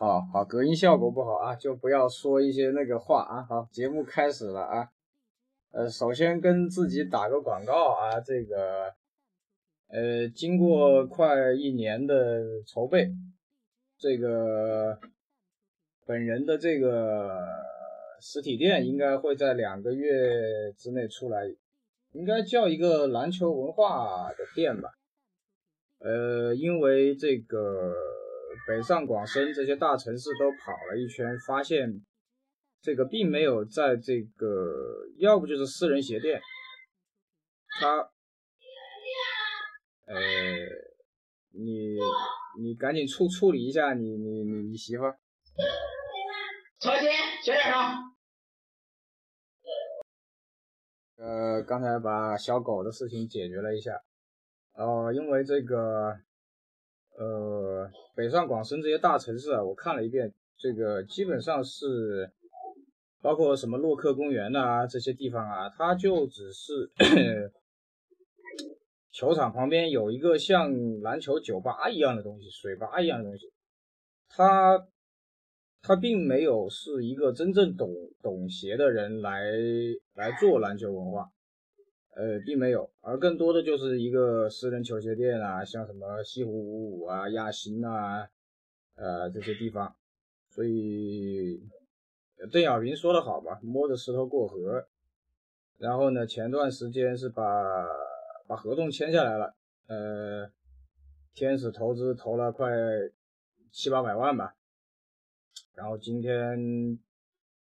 好好，隔音效果不好啊，就不要说一些那个话啊。好，节目开始了啊。呃，首先跟自己打个广告啊，这个呃，经过快一年的筹备，这个本人的这个实体店应该会在两个月之内出来，应该叫一个篮球文化的店吧。呃，因为这个。北上广深这些大城市都跑了一圈，发现这个并没有在这个，要不就是私人鞋店，他，呃，你你赶紧处处理一下你你你你媳妇。小心，小点声。呃，刚才把小狗的事情解决了一下，哦，因为这个。呃，北上广深这些大城市啊，我看了一遍，这个基本上是包括什么洛克公园呐这些地方啊，它就只是球场旁边有一个像篮球酒吧一样的东西，水吧一样的东西，它它并没有是一个真正懂懂鞋的人来来做篮球文化。呃，并没有，而更多的就是一个私人球鞋店啊，像什么西湖五五啊、亚新啊，呃这些地方。所以邓小平说的好嘛，摸着石头过河。然后呢，前段时间是把把合同签下来了，呃，天使投资投了快七八百万吧。然后今天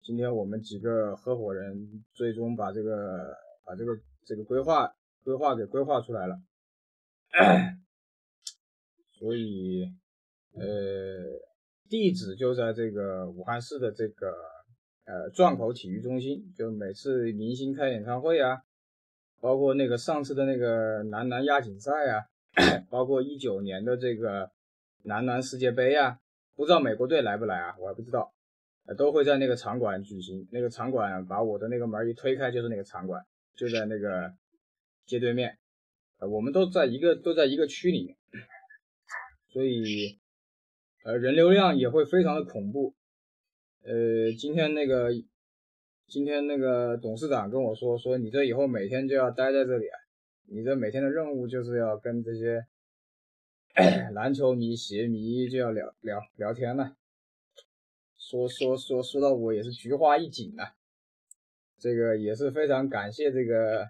今天我们几个合伙人最终把这个把这个。这个规划规划给规划出来了，所以呃地址就在这个武汉市的这个呃壮口体育中心，就每次明星开演唱会啊，包括那个上次的那个男篮亚锦赛啊，包括一九年的这个男篮世界杯啊，不知道美国队来不来啊，我还不知道，都会在那个场馆举行，那个场馆把我的那个门一推开就是那个场馆。就在那个街对面，呃，我们都在一个都在一个区里面，所以呃人流量也会非常的恐怖。呃，今天那个今天那个董事长跟我说，说你这以后每天就要待在这里啊，你这每天的任务就是要跟这些 篮球迷、鞋迷就要聊聊聊天了。说说说说到我也是菊花一紧啊。这个也是非常感谢这个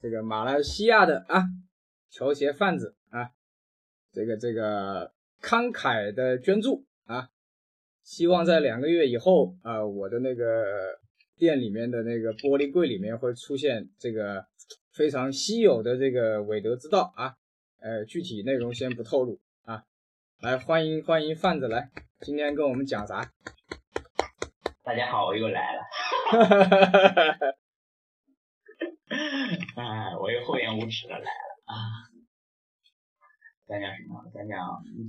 这个马来西亚的啊球鞋贩子啊，这个这个慷慨的捐助啊，希望在两个月以后啊，我的那个店里面的那个玻璃柜里面会出现这个非常稀有的这个韦德之道啊，呃，具体内容先不透露啊，来欢迎欢迎贩子来，今天跟我们讲啥？大家好，我又来了。哈哈哈哈哈哈！哎，我又厚颜无耻的来了啊！咱讲什么？咱讲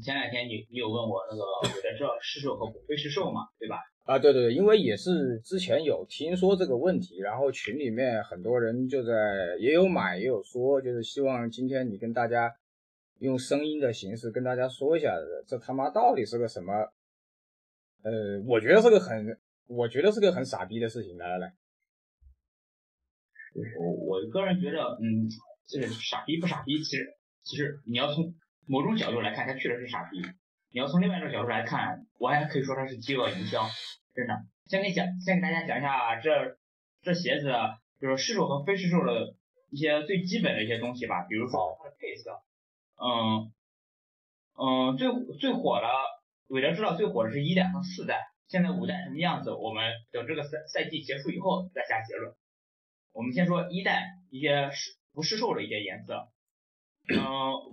前两天你你有问我那个韦德之道是售和非是售嘛，对吧？啊，对对对，因为也是之前有听说这个问题，然后群里面很多人就在也有买也有说，就是希望今天你跟大家用声音的形式跟大家说一下，这他妈到底是个什么？呃，我觉得是个很。我觉得是个很傻逼的事情。来来来，我我个人觉得，嗯，这个傻逼不傻逼，其实其实你要从某种角度来看，他确实是傻逼。你要从另外一种角度来看，我还可以说他是饥饿营销，真的。先给你讲，先给大家讲一下这这鞋子就是市售和非市售的一些最基本的一些东西吧，比如说它的配色，嗯嗯，最最火的，韦德知道最火的是一代和四代。现在五代什么样子？我们等这个赛赛季结束以后再下结论。我们先说一代一些市不市售的一些颜色。嗯，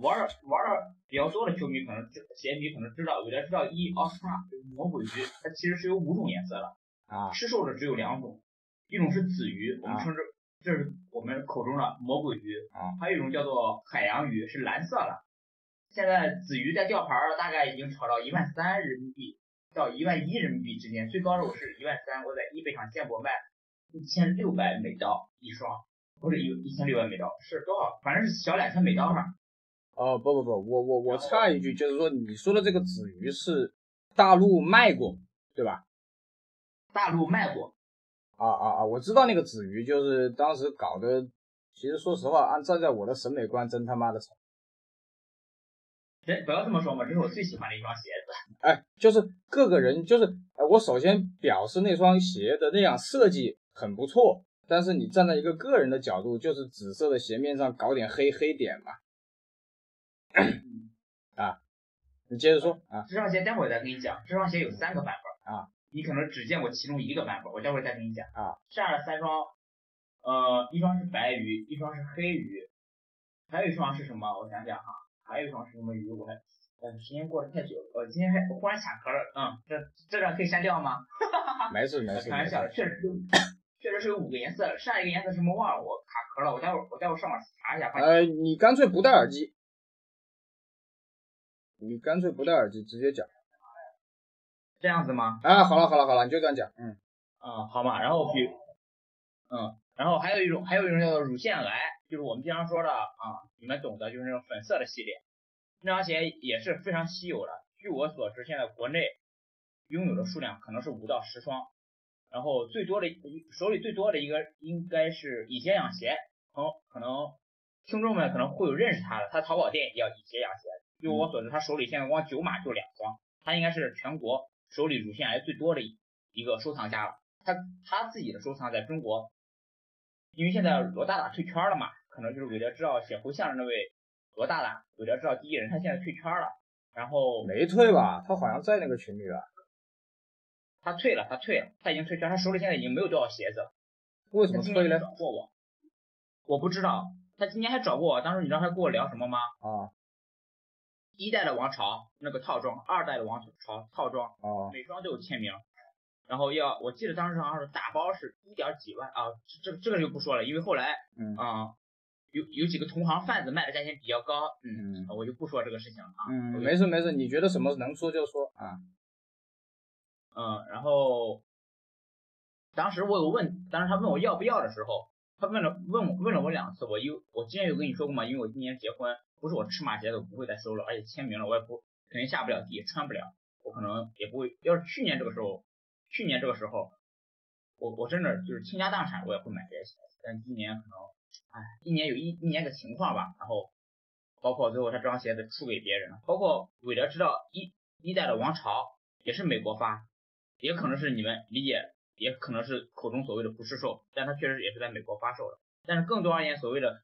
玩玩的比较多的球迷可能知鞋迷可能知道，有的知道一奥斯卡就是魔鬼鱼，它其实是有五种颜色的啊，市售的只有两种，一种是紫鱼，我们称之这是我们口中的魔鬼鱼啊，还有一种叫做海洋鱼，是蓝色的。现在紫鱼在吊牌大概已经炒到一万三人民币。到一万一人民币之间，最高的我是一万三，我在易贝上见过卖一千六百美刀一双，不是一一千六百美刀是多少？反正是小两千美刀吧。哦不不不，我我我插一句，就是说你说的这个紫鱼是大陆卖过，对吧？大陆卖过。啊啊啊！我知道那个子鱼，就是当时搞的，其实说实话，按站在我的审美观，真他妈的丑。真不要这么说嘛，这是我最喜欢的一双鞋子。哎，就是各个人，就是哎，我首先表示那双鞋的那样设计很不错，但是你站在一个个人的角度，就是紫色的鞋面上搞点黑黑点嘛。啊，你接着说啊。这双鞋待会儿再跟你讲，这双鞋有三个版本啊。你可能只见过其中一个版本，我待会儿再跟你讲啊。下三双，呃，一双是白鱼，一双是黑鱼，还有一双是什么？我想想哈，还有一双是什么鱼？我还，但时间过得太久了，我今天还忽然卡壳了。嗯，这这张可以删掉吗？没事没事。开玩笑，确实 确实是有五个颜色，上一个颜色什么忘了，我卡壳了，我待会儿我待会儿上网查一下。呃，你干脆不戴耳机，你干脆不戴耳机直接讲。这样子吗？啊，好了好了好了，你就这样讲，嗯，啊，好嘛，然后比，嗯，然后还有一种，还有一种叫做乳腺癌，就是我们经常说的啊，你们懂的，就是那种粉色的系列，那双鞋也是非常稀有的，据我所知，现在国内拥有的数量可能是五到十双，然后最多的手里最多的一个应该是以鞋养鞋，可可能听众们可能会有认识他的，他淘宝店也叫以鞋养鞋，据我所知，他手里现在光九码就两双，他应该是全国。手里乳腺癌最多的一个收藏家了，他他自己的收藏在中国，因为现在罗大大退圈了嘛，可能就是韦德之道写回相声那位罗大大，韦德之道第一人，他现在退圈了，然后没退吧？他好像在那个群里了，他退了，他退了，他已经退圈，他手里现在已经没有多少鞋子了，为什么退呢？找过我，我不知道，他今年还找过我，当时你知道他跟我聊什么吗？啊。一代的王朝那个套装，二代的王朝套装，每双都有签名，然后要我记得当时好像是打包是一点几万啊，这这个就不说了，因为后来啊有有几个同行贩子卖的价钱比较高，嗯，我就不说这个事情了啊。嗯，没事没事，你觉得什么能说就说啊。嗯，然后当时我有问，当时他问我要不要的时候，他问了问我问了我两次，我有我之前有跟你说过嘛？因为我今年结婚。不是我尺码鞋的，我不会再收了，而且签名了，我也不肯定下不了地，穿不了，我可能也不会。要是去年这个时候，去年这个时候，我我真的就是倾家荡产，我也会买这些鞋。但今年可能，哎，一年有一一年的情况吧。然后，包括最后他这双鞋子出给别人了，包括韦德知道一一代的王朝也是美国发，也可能是你们理解，也可能是口中所谓的不是售，但他确实也是在美国发售的。但是更多而言，所谓的。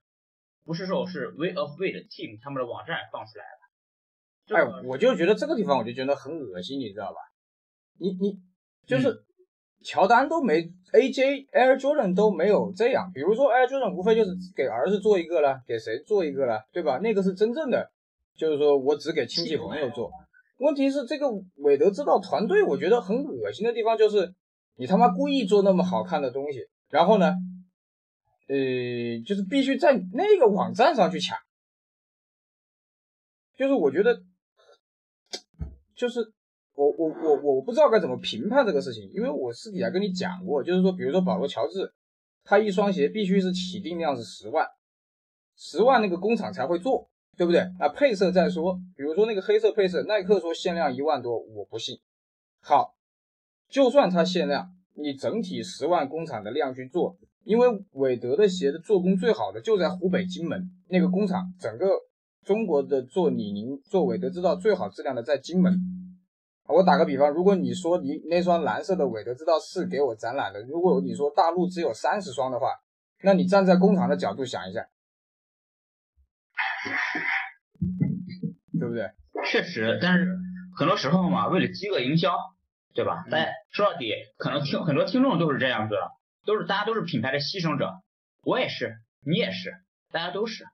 不是售，是 Way of Way 的 Team 他们的网站放出来的。哎，我就觉得这个地方我就觉得很恶心，你知道吧？你你就是乔丹都没 AJ Air Jordan 都没有这样，比如说 Air Jordan 无非就是给儿子做一个了，给谁做一个了，对吧？那个是真正的，就是说我只给亲戚朋友做。问题是这个韦德之道团队，我觉得很恶心的地方就是你他妈故意做那么好看的东西，然后呢？呃，就是必须在那个网站上去抢，就是我觉得，就是我我我我不知道该怎么评判这个事情，因为我私底下跟你讲过，就是说，比如说保罗乔治，他一双鞋必须是起订量是十万，十万那个工厂才会做，对不对？啊，配色再说，比如说那个黑色配色，耐克说限量一万多，我不信。好，就算它限量，你整体十万工厂的量去做。因为韦德的鞋的做工最好的就在湖北荆门那个工厂，整个中国的做李宁、做韦德之道最好质量的在荆门。我打个比方，如果你说你那双蓝色的韦德之道是给我展览的，如果你说大陆只有三十双的话，那你站在工厂的角度想一下，对不对？确实，但是很多时候嘛，为了饥饿营销，对吧？但说到底，可能听很多听众都是这样子的。都是大家都是品牌的牺牲者，我也是，你也是，大家都是，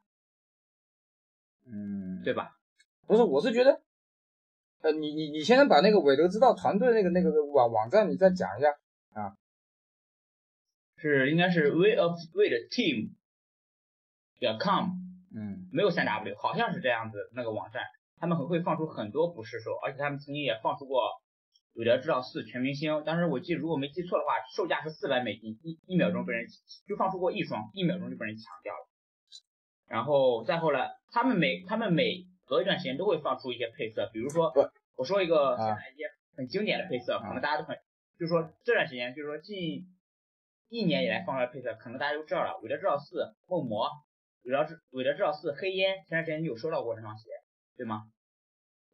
嗯，对吧？不是，我是觉得，呃，你你你先把那个韦德之道团队那个那个网网站你再讲一下啊，是应该是 way of way 的 team 点 com，嗯，没有三 w，好像是这样子那个网站，他们很会放出很多不是手，而且他们曾经也放出过。韦德之道四全明星，当时我记如果没记错的话，售价是四百美金，一一秒钟被人就放出过一双，一秒钟就被人抢掉了。然后再后来，他们每他们每隔一段时间都会放出一些配色，比如说，我说一个现在一些很经典的配色，可能大家都很，就是说这段时间，就是说近一年以来放出来配色，可能大家都知道了，韦德之道四梦魔，韦德之韦德之道四黑烟，前段时间你有收到过这双鞋，对吗？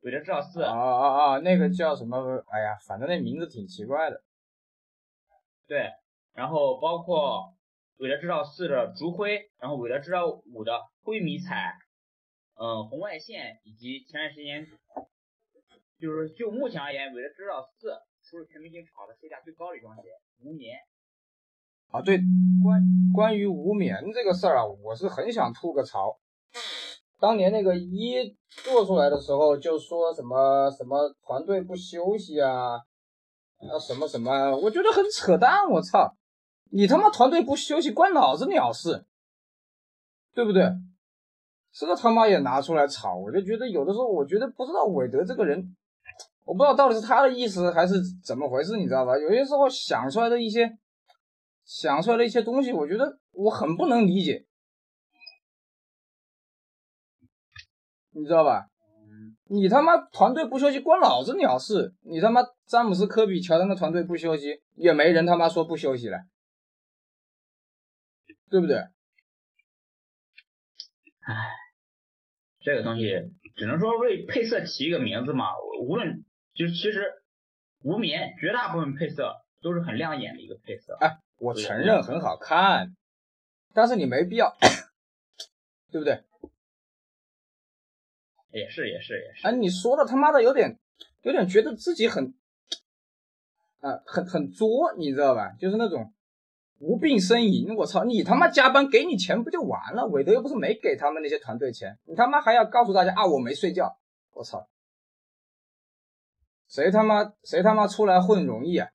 韦德之道四，啊啊啊，那个叫什么？哎呀，反正那名字挺奇怪的。对，然后包括韦德之道四的烛灰，然后韦德之道五的灰迷彩，嗯，红外线，以及前段时间，就是就目前而言，韦德之道四出了全明星炒的售价最高的一双鞋，无棉。啊，对，关关于无棉这个事儿啊，我是很想吐个槽。当年那个一做出来的时候，就说什么什么团队不休息啊，啊什么什么，我觉得很扯淡。我操，你他妈团队不休息关老子鸟事，对不对？这个他妈也拿出来炒，我就觉得有的时候，我觉得不知道韦德这个人，我不知道到底是他的意思还是怎么回事，你知道吧？有些时候想出来的一些想出来的一些东西，我觉得我很不能理解。你知道吧？你他妈团队不休息关老子鸟事！你他妈詹姆斯、科比、乔丹的团队不休息，也没人他妈说不休息了，对不对？唉，这个东西只能说为配色起一个名字嘛。无论就其实无棉绝大部分配色都是很亮眼的一个配色。哎，我承认很好看，但是你没必要，对不对？也是也是也是，哎，你说的他妈的有点，有点觉得自己很，啊，很很作，你知道吧？就是那种无病呻吟。我操，你他妈加班给你钱不就完了？韦德又不是没给他们那些团队钱，你他妈还要告诉大家啊，我没睡觉。我操，谁他妈谁他妈出来混容易啊？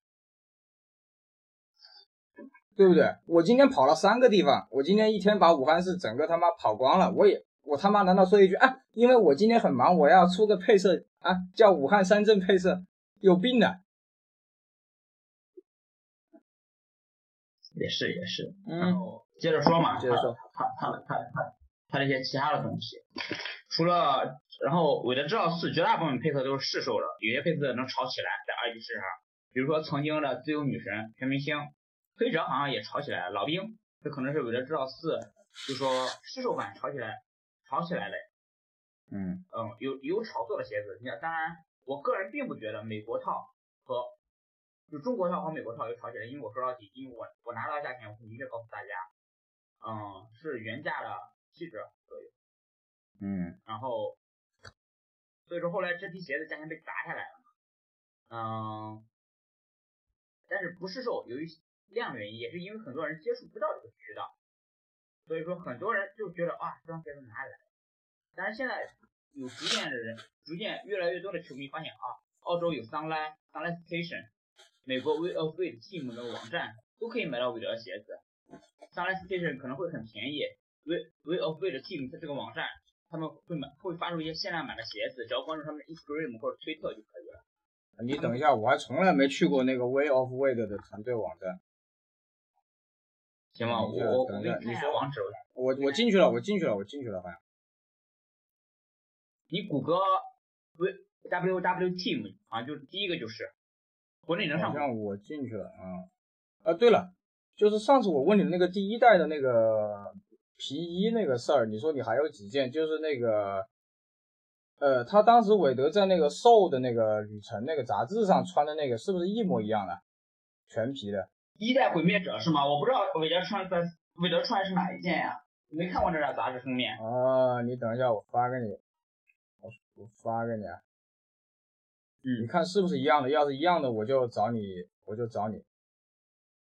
对不对？我今天跑了三个地方，我今天一天把武汉市整个他妈跑光了，我也。我他妈难道说一句啊？因为我今天很忙，我要出个配色啊，叫武汉三镇配色，有病的。也是也是，然后接着说嘛，接着说，他他他他他那些其他的东西，除了然后韦德之道四绝大部分配色都是市售的，有些配色能炒起来在二级市场，比如说曾经的自由女神全明星，黑哲好像也炒起来了，老兵这可能是韦德之道四，就说市售版炒起来。炒起来了，嗯。嗯，有有炒作的鞋子，你看，当然，我个人并不觉得美国套和就中国套和美国套有炒起来，因为我说到底，因为我我拿到价钱，我会明确告诉大家，嗯，是原价的七折左右，嗯，然后，所以说后来这批鞋子价钱被砸下来了，嗯，但是不是售，由于量原因，也是因为很多人接触不到这个渠道。所以说，很多人就觉得啊，这双鞋子哪里来的？但是现在有逐渐的人，逐渐越来越多的球迷发现啊，澳洲有 Sunlight、Sunlight Station，美国 Way of Weight Team 的网站都可以买到韦德的鞋子。Sunlight Station 可能会很便宜，Way Way of Weight Team 在这个网站他们会买会发出一些限量版的鞋子，只要关注他们的 Instagram 或者推特就可以了。你等一下，我还从来没去过那个 Way of Weight 的团队网站。行吧？我我我你说网址，我我进去了，我进去了，我进去了，好像。你谷歌 w w w team 好像就第一个就是，国内能上。好像我进去了，啊啊，对了，就是上次我问你的那个第一代的那个皮衣那个事儿，你说你还有几件？就是那个，呃，他当时韦德在那个瘦的那个旅程那个杂志上穿的那个，是不是一模一样的？全皮的。一代毁灭者是吗？我不知道韦德穿的韦德穿的是哪一件呀？没看过这张杂志封面。啊，你等一下，我发给你，我我发给你啊。嗯，你看是不是一样的？要是一样的，我就找你，我就找你。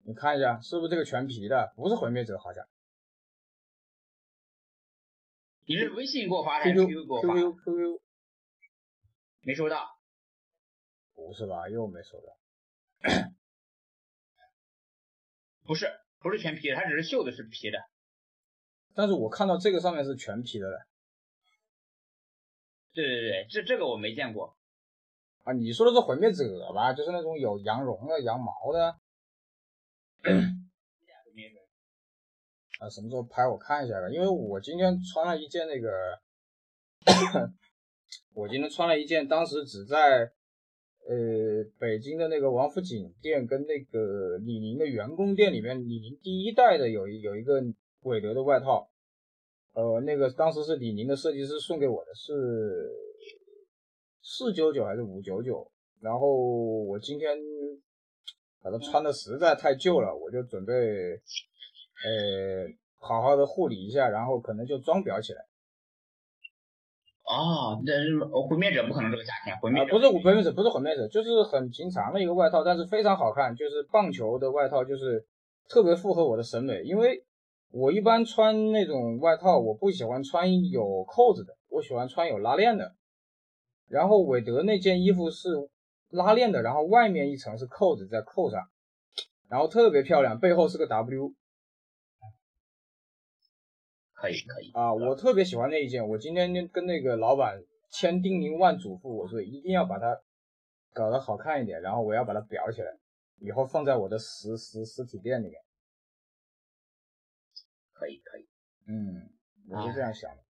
你看一下，是不是这个全皮的？不是毁灭者，好像。你是微信给我发还是 QQ 给我发？QQ QQ。没收到。不是吧？又没收到。不是，不是全皮的，它只是袖子是皮的。但是我看到这个上面是全皮的了。对对对，这这个我没见过。啊，你说的是毁灭者吧？就是那种有羊绒的、羊毛 的。啊，什么时候拍我看一下吧？因为我今天穿了一件那个，我今天穿了一件，当时只在呃，北京的那个王府井店跟那个李宁的员工店里面，李宁第一代的有一有一个韦德的外套，呃，那个当时是李宁的设计师送给我的，是四九九还是五九九？然后我今天反正穿的实在太旧了，我就准备呃好好的护理一下，然后可能就装裱起来。哦，那是毁灭者不可能这个价钱，毁灭者不是毁灭者，不是毁灭者，就是很平常的一个外套，但是非常好看，就是棒球的外套，就是特别符合我的审美，因为我一般穿那种外套，我不喜欢穿有扣子的，我喜欢穿有拉链的。然后韦德那件衣服是拉链的，然后外面一层是扣子在扣上，然后特别漂亮，背后是个 W。可以可以啊，我特别喜欢那一件。我今天跟那个老板千叮咛万嘱咐，我说一定要把它搞得好看一点，然后我要把它裱起来，以后放在我的实实实体店里面。可以可以，嗯，我是这样想的。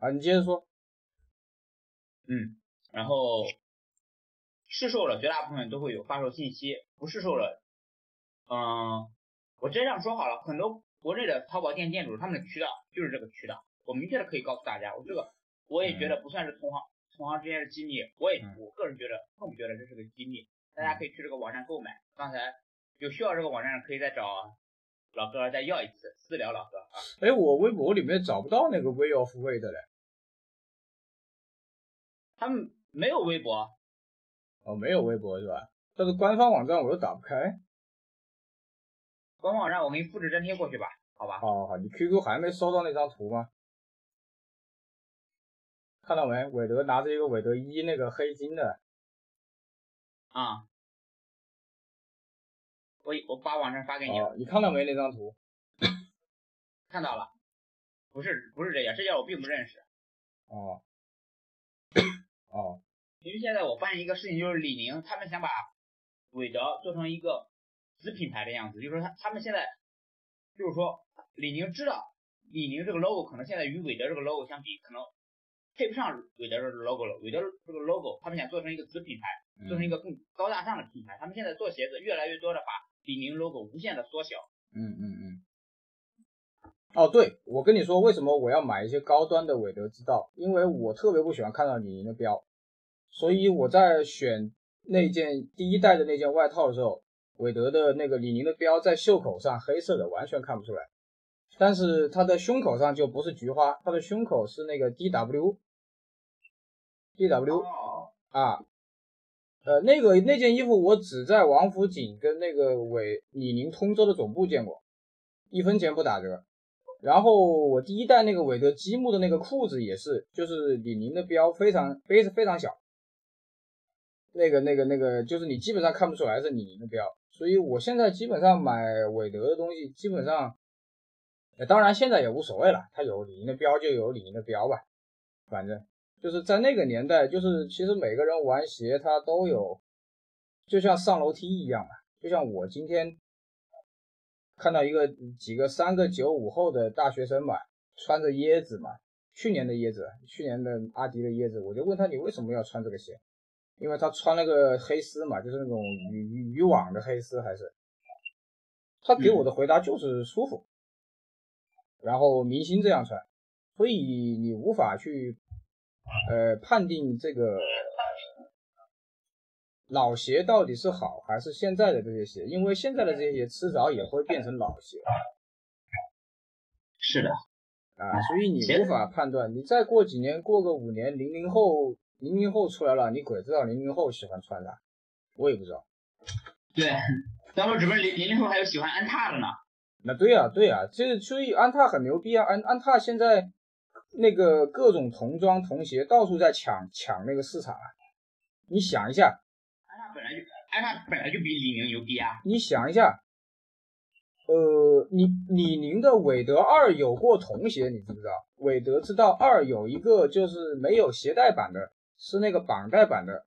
啊，你接着说。嗯，然后试售了，绝大部分都会有发售信息；不试售了，嗯，我直接这样说好了，很多。国内的淘宝店店主他们的渠道就是这个渠道，我明确的可以告诉大家，我这个我也觉得不算是同行同行之间的机密，我也我个人觉得更不觉得这是个机密，大家可以去这个网站购买。刚才有需要这个网站可以再找老哥再要一次私聊老哥啊。哎，我微博里面找不到那个 Way of Way 的嘞，他们没有微博，哦，没有微博是吧？但是官方网站我又打不开。官方网站我给你复制粘贴过去吧，好吧？好，好好，你 QQ 还没收到那张图吗？看到没？韦德拿着一个韦德一那个黑金的。啊。我我把网站发给你。哦，你看到没那张图？看到了。不是不是这样，这家我并不认识。哦。哦。因为现在我发现一个事情，就是李宁他们想把韦德做成一个。子品牌的样子，就是说他他们现在就是说李宁知道李宁这个 logo 可能现在与韦德这个 logo 相比，可能配不上韦德这个 logo 了。韦德这个 logo 他们想做成一个子品牌，做成一个更高大上的品牌。他们现在做鞋子越来越多的把李宁 logo 无限的缩小。嗯嗯嗯。哦，对，我跟你说为什么我要买一些高端的韦德之道，因为我特别不喜欢看到李宁的标，所以我在选那件第一代的那件外套的时候。韦德的那个李宁的标在袖口上，黑色的完全看不出来，但是它的胸口上就不是菊花，它的胸口是那个 D W，D W 啊，呃，那个那件衣服我只在王府井跟那个韦李宁通州的总部见过，一分钱不打折。然后我第一代那个韦德积木的那个裤子也是，就是李宁的标非常非非常小，那个那个那个就是你基本上看不出来是李宁的标。所以我现在基本上买韦德的东西，基本上，当然现在也无所谓了，它有李宁的标就有李宁的标吧，反正就是在那个年代，就是其实每个人玩鞋他都有，就像上楼梯一样嘛，就像我今天看到一个几个三个九五后的大学生嘛，穿着椰子嘛，去年的椰子，去年的阿迪的椰子，我就问他你为什么要穿这个鞋？因为他穿那个黑丝嘛，就是那种渔渔渔网的黑丝，还是他给我的回答就是舒服。然后明星这样穿，所以你无法去呃判定这个老鞋到底是好还是现在的这些鞋，因为现在的这些鞋迟早也会变成老鞋。是的，啊，所以你无法判断，你再过几年，过个五年，零零后。零零后出来了，你鬼知道零零后喜欢穿啥？我也不知道。对，咱们这边零零零后还有喜欢安踏的呢。那对呀，对呀，这所以安踏很牛逼啊！安安踏现在那个各种童装童鞋到处在抢抢那个市场啊。你想一下，本来就 iPad 本来就比李宁牛逼啊。你想一下，呃，你李宁的韦德二有过童鞋，你知不知道？韦德之道二有一个就是没有鞋带版的。是那个绑带版的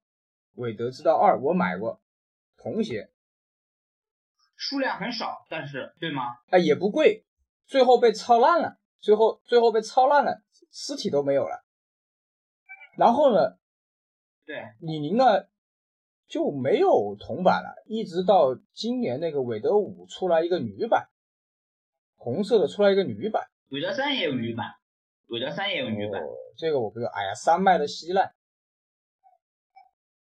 韦德之道二，我买过童鞋，数量很少，但是对吗？哎，也不贵，最后被抄烂了，最后最后被抄烂了，尸体都没有了。然后呢？对，李宁呢，就没有铜版了，一直到今年那个韦德五出来一个女版，红色的出来一个女版，韦德三也有女版，韦德三也有女版，这个我不知道。哎呀，三卖的稀烂，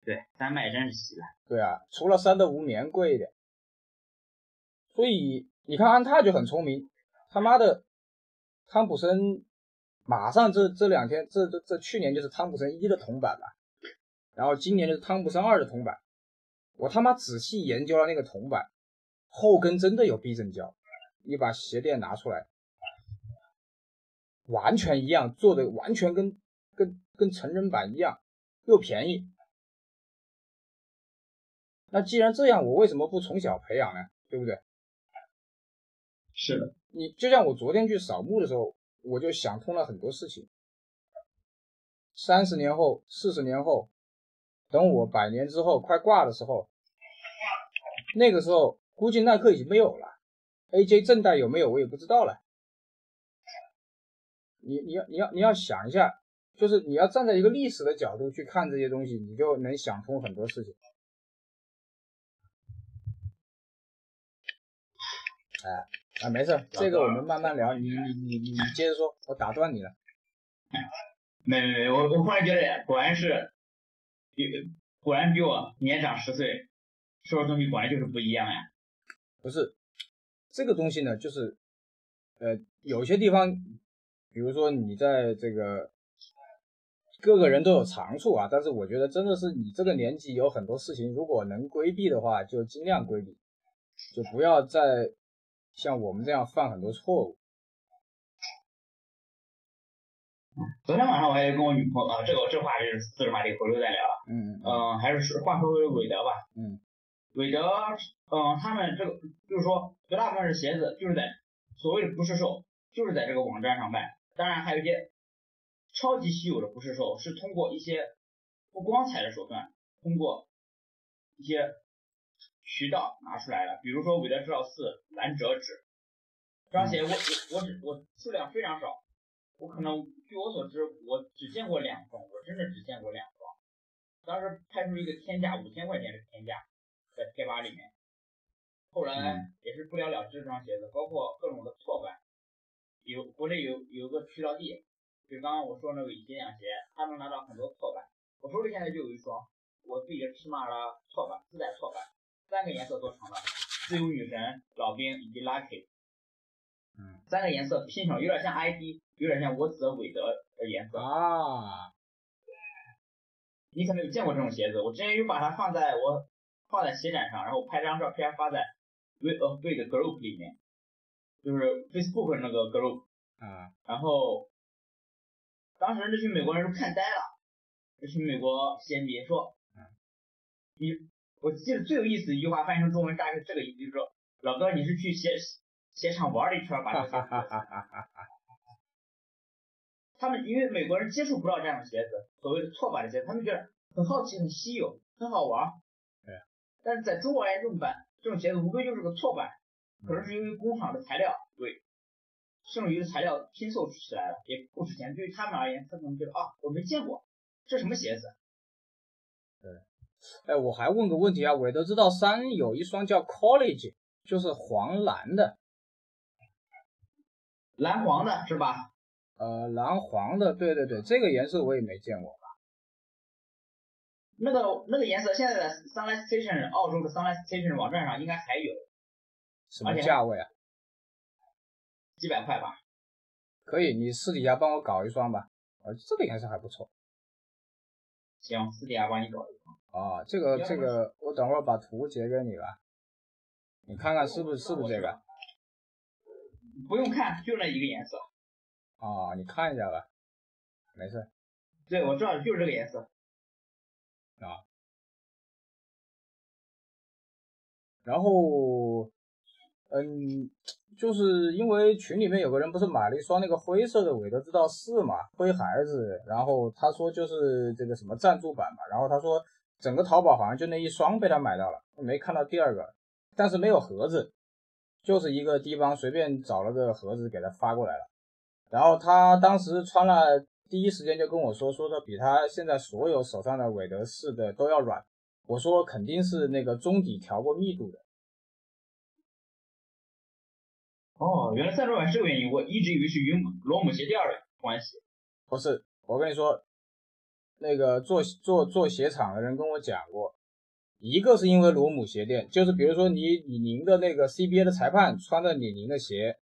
对，三卖真是稀烂。对啊，除了三的无棉贵一点，所以你看安踏就很聪明，他妈的，汤普森马上这这两天这这这去年就是汤普森一的铜版了。然后今年就是汤普森二的铜板，我他妈仔细研究了那个铜板，后跟真的有避震胶，你把鞋垫拿出来，完全一样，做的完全跟跟跟成人版一样，又便宜。那既然这样，我为什么不从小培养呢？对不对？是的，你就像我昨天去扫墓的时候，我就想通了很多事情。三十年后，四十年后。等我百年之后快挂的时候，那个时候估计耐克已经没有了，AJ 正代有没有我也不知道了。你你要你要你要想一下，就是你要站在一个历史的角度去看这些东西，你就能想通很多事情。哎啊，没事，这个我们慢慢聊。你你你你你接着说，我打断你了。没没没，我我忽然觉得果然是。果然比我年长十岁，说的东西果然就是不一样呀。不是这个东西呢，就是呃，有些地方，比如说你在这个各个人都有长处啊，但是我觉得真的是你这个年纪有很多事情，如果能规避的话，就尽量规避，就不要再像我们这样犯很多错误。昨天晚上我还跟我女朋友啊，这个这话是四十码里回头再聊了。嗯嗯。还是话说回韦德吧。嗯。韦德，嗯，他们这个就是说，绝大部分是鞋子，就是在所谓的不是售，就是在这个网站上卖。当然还有一些超级稀有的不是售，是通过一些不光彩的手段，通过一些渠道拿出来的。比如说韦德之道四蓝折纸，这双鞋我我我只我数量非常少。我可能据我所知，我只见过两双，我真的只见过两双。当时拍出一个天价五千块钱的天价，在贴吧里面。后来也是不了了之这双鞋子，包括各种的错版。有国内有有个渠道地，就刚刚我说那个乙鞋凉鞋，他能拿到很多错版。我手里现在就有一双我自己的尺码的错版，自带错版，三个颜色做成的，自由女神、老兵以及 Lucky。嗯，三个颜色拼成，有点像 ID，有点像我子韦德的颜色啊。你可能有见过这种鞋子，我之前有把它放在我放在鞋展上，然后拍张照片发在 We a f r a d Group 里面，就是 Facebook 那个 Group 啊。然后当时这群美国人都看呆了，这群美国鞋迷说，你我记得最有意思一句话，翻译成中文大概是这个意思，就是说老哥你是去鞋。鞋厂玩了一圈，把这个鞋子。他们因为美国人接触不到这样的鞋子，所谓的错版的鞋子，他们觉得很好奇、很稀有、很好玩。对。但是在中国来这种版，这种鞋子无非就是个错版，可能是由于工厂的材料对剩余的材料拼凑起来了，也不值钱。对于他们而言，他可能觉得啊，我没见过，这什么鞋子？对。哎，我还问个问题啊，韦德之道三有一双叫 College，就是黄蓝的。蓝黄的是吧？呃，蓝黄的，对对对，这个颜色我也没见过。那个那个颜色现在的 Sunlight Station 澳洲的 Sunlight Station 网站上应该还有。什么价位啊？几百块吧。可以，你私底下帮我搞一双吧。呃，这个颜色还不错。行，私底下帮你搞一双。啊，这个这个，我等会儿把图截给你吧，你看看是不是是不是这个？不用看，就那一个颜色。啊，你看一下吧，没事。对，我知道，就是这个颜色。啊。然后，嗯，就是因为群里面有个人不是买了一双那个灰色的韦德之道四嘛，灰孩子，然后他说就是这个什么赞助版嘛，然后他说整个淘宝好像就那一双被他买到了，没看到第二个，但是没有盒子。就是一个地方随便找了个盒子给他发过来了，然后他当时穿了，第一时间就跟我说，说的比他现在所有手上的韦德式的都要软。我说肯定是那个中底调过密度的。哦，原来三轴板是这个原因，我一直以为是与螺母鞋垫的关系。不是，我跟你说，那个做做做鞋厂的人跟我讲过，一个是因为螺母鞋垫，就是比如说你李宁的那个 CBA 的裁判穿着李宁的鞋，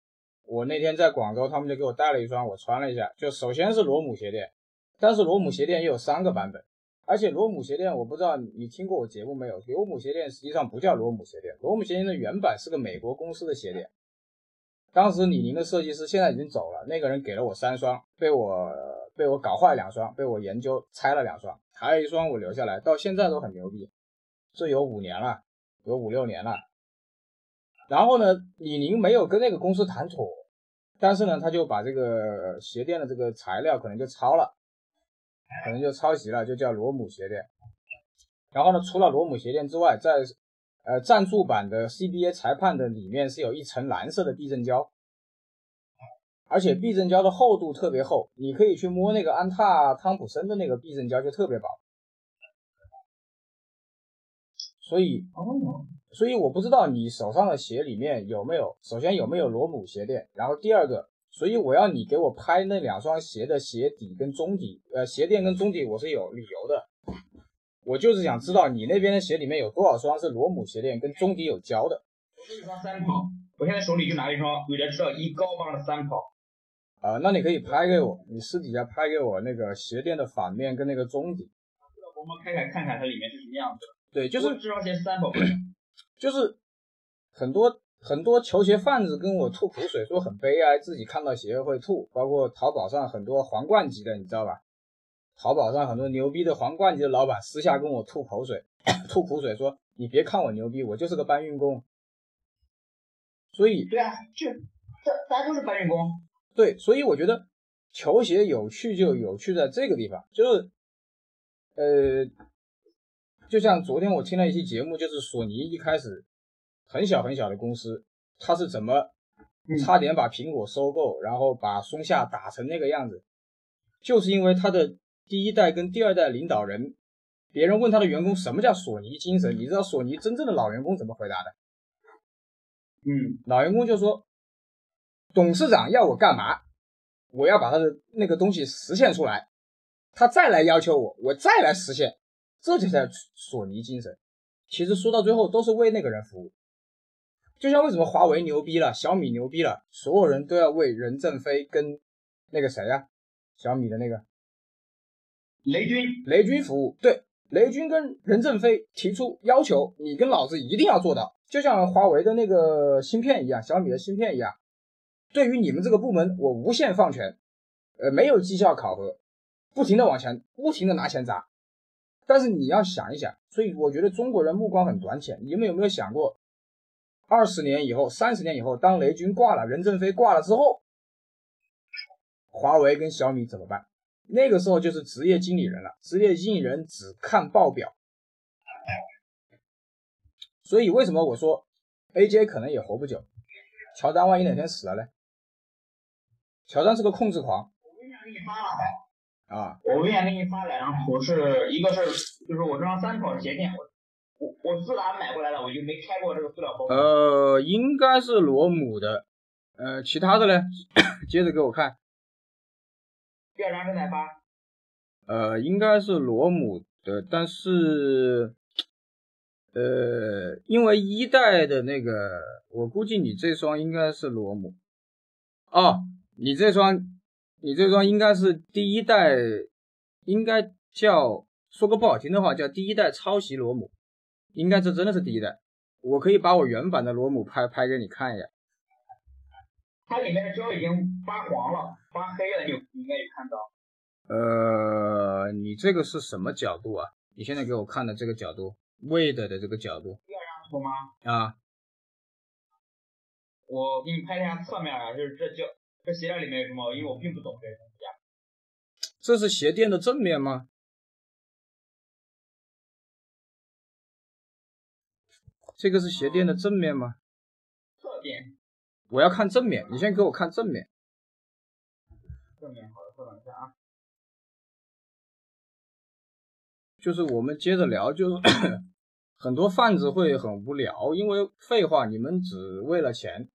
我那天在广州，他们就给我带了一双，我穿了一下，就首先是罗姆鞋垫，但是罗姆鞋垫又有三个版本，而且罗姆鞋垫我不知道你听过我节目没有，罗姆鞋垫实际上不叫罗姆鞋垫，罗姆鞋垫的原版是个美国公司的鞋垫。当时李宁的设计师现在已经走了，那个人给了我三双，被我被我搞坏两双，被我研究拆了两双，还有一双我留下来，到现在都很牛逼，这有五年了，有五六年了。然后呢，李宁没有跟那个公司谈妥，但是呢，他就把这个鞋垫的这个材料可能就抄了，可能就抄袭了，就叫罗姆鞋垫。然后呢，除了罗姆鞋垫之外，在呃，赞助版的 CBA 裁判的里面是有一层蓝色的避震胶，而且避震胶的厚度特别厚，你可以去摸那个安踏汤普森的那个避震胶就特别薄。所以，所以我不知道你手上的鞋里面有没有，首先有没有螺母鞋垫，然后第二个，所以我要你给我拍那两双鞋的鞋底跟中底，呃，鞋垫跟中底我是有理由的。我就是想知道你那边的鞋里面有多少双是螺母鞋垫，跟中底有胶的。是一双三跑，我现在手里就拿了一双韦德知道一高帮的三跑。啊，那你可以拍给我，你私底下拍给我那个鞋垫的反面跟那个中底。我们开开看看它里面是什么样子。对，就是这双鞋是三跑。就是很多很多球鞋贩子跟我吐苦水，说很悲哀，自己看到鞋会吐。包括淘宝上很多皇冠级的，你知道吧？淘宝上很多牛逼的皇冠级的老板私下跟我吐口水，吐苦水说：“你别看我牛逼，我就是个搬运工。”所以，对啊，就这大家都是搬运工。对，所以我觉得球鞋有趣就有趣在这个地方，就是呃，就像昨天我听了一期节目，就是索尼一开始很小很小的公司，它是怎么差点把苹果收购，然后把松下打成那个样子，就是因为它的。第一代跟第二代领导人，别人问他的员工什么叫索尼精神，你知道索尼真正的老员工怎么回答的？嗯，老员工就说，董事长要我干嘛，我要把他的那个东西实现出来，他再来要求我，我再来实现，这就叫索尼精神。其实说到最后都是为那个人服务，就像为什么华为牛逼了，小米牛逼了，所有人都要为任正非跟那个谁呀，小米的那个。雷军，雷军服务对雷军跟任正非提出要求，你跟老子一定要做到，就像华为的那个芯片一样，小米的芯片一样。对于你们这个部门，我无限放权，呃，没有绩效考核，不停的往前，不停的拿钱砸。但是你要想一想，所以我觉得中国人目光很短浅。你们有没有想过，二十年以后、三十年以后，当雷军挂了，任正非挂了之后，华为跟小米怎么办？那个时候就是职业经理人了，职业经理人只看报表，所以为什么我说 AJ 可能也活不久？乔丹万一哪天死了呢？乔丹是个控制狂。我微信给你发了啊！我微信给你发两图，是一个是就是我这双三跑鞋垫，我我我自打买过来了，我就没开过这个塑料包。呃，应该是螺母的，呃，其他的呢？接着给我看。第二张是哪发，呃，应该是螺母的，但是，呃，因为一代的那个，我估计你这双应该是螺母，哦，你这双，你这双应该是第一代，应该叫，说个不好听的话，叫第一代抄袭螺母，应该这真的是第一代，我可以把我原版的螺母拍拍给你看一下。它里面的胶已经发黄了、发黑了，你应该有看到。呃，你这个是什么角度啊？你现在给我看的这个角度，Wade 的这个角度。第二张图吗？啊。我给你拍一下侧面啊，就是这胶这鞋垫里面有什么？因为我并不懂这些东西啊。这是鞋垫的正面吗？这个是鞋垫的正面吗？侧边。我要看正面，你先给我看正面。正面好的，稍等一下啊。就是我们接着聊，就是 很多贩子会很无聊，因为废话，你们只为了钱。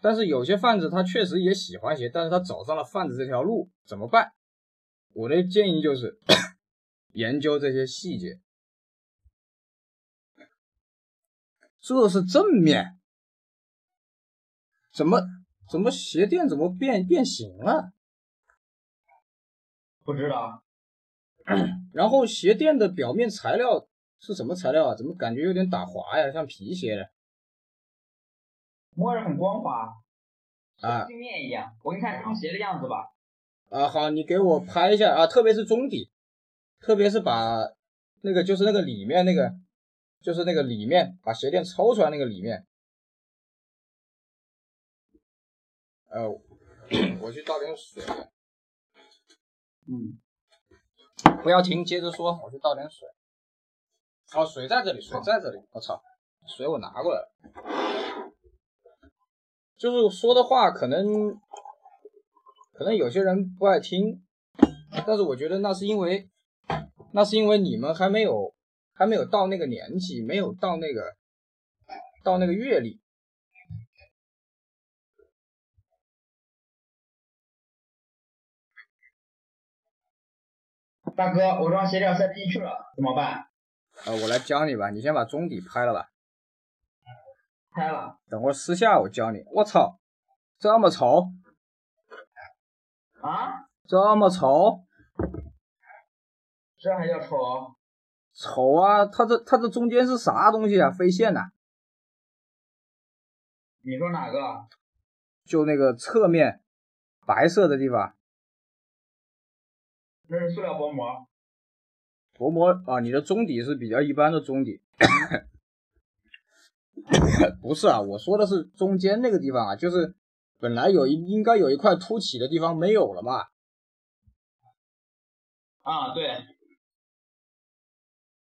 但是有些贩子他确实也喜欢鞋，但是他走上了贩子这条路，怎么办？我的建议就是 研究这些细节。这是正面，怎么怎么鞋垫怎么变变形了？不知道。然后鞋垫的表面材料是什么材料啊？怎么感觉有点打滑呀？像皮鞋的。摸着很光滑，啊，镜面一样。我给你看这双鞋的样子吧。啊，好，你给我拍一下啊，特别是中底，特别是把那个就是那个里面那个，就是那个里面把鞋垫抽出来那个里面。呃，我去倒点水。嗯，不要停，接着说，我去倒点水。哦，水在这里，水在这里。我操，水我拿过来了。就是说的话，可能可能有些人不爱听，但是我觉得那是因为那是因为你们还没有还没有到那个年纪，没有到那个到那个阅历。大哥，我这双鞋垫塞不进去了，怎么办？呃，我来教你吧，你先把中底拍了吧。拍了，等会私下我教你。我操，这么丑啊！这么丑，这还叫丑？丑啊！它这它这中间是啥东西啊？飞线呐？你说哪个？就那个侧面白色的地方。那是塑料薄膜。薄膜啊，你的中底是比较一般的中底。不是啊，我说的是中间那个地方啊，就是本来有一应该有一块凸起的地方没有了嘛。啊，对。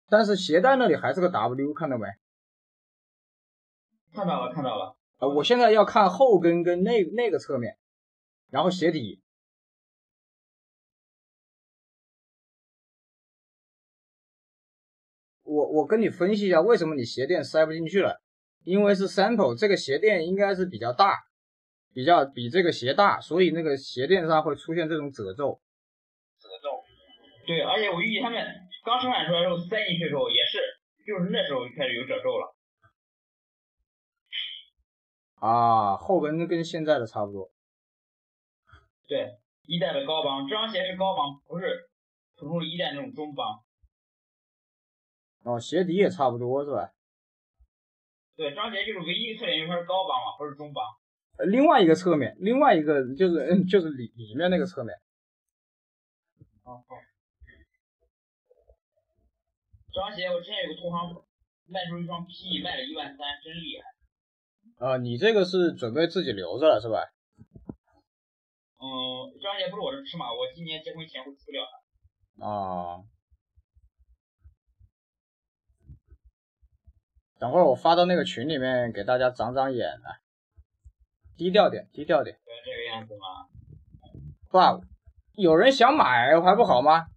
但是鞋带那里还是个 W，看到没？看到了，看到了。呃，我现在要看后跟跟那那个侧面，然后鞋底。我我跟你分析一下，为什么你鞋垫塞不进去了？因为是 sample，这个鞋垫应该是比较大，比较比这个鞋大，所以那个鞋垫上会出现这种褶皱。褶皱。对，而且我预计他们刚生产出来的时候塞进去的时候也是，就是那时候就开始有褶皱了。啊，后跟跟现在的差不多。对，一代的高帮，这双鞋是高帮，不是普通一代那种中帮。哦，鞋底也差不多是吧？对，张杰就是唯一特点，就是它是高帮嘛，不是中帮。呃，另外一个侧面，另外一个就是嗯，就是里里面那个侧面。哦好。这双鞋我之前有个同行卖出一双 P，卖了一万三，真厉害。啊，你这个是准备自己留着了是吧？嗯，这双鞋不是我的尺码，我今年结婚前会出掉的。啊。等会儿我发到那个群里面给大家长长眼啊，低调点，低调点。这个样子吗？不，有人想买还不好吗？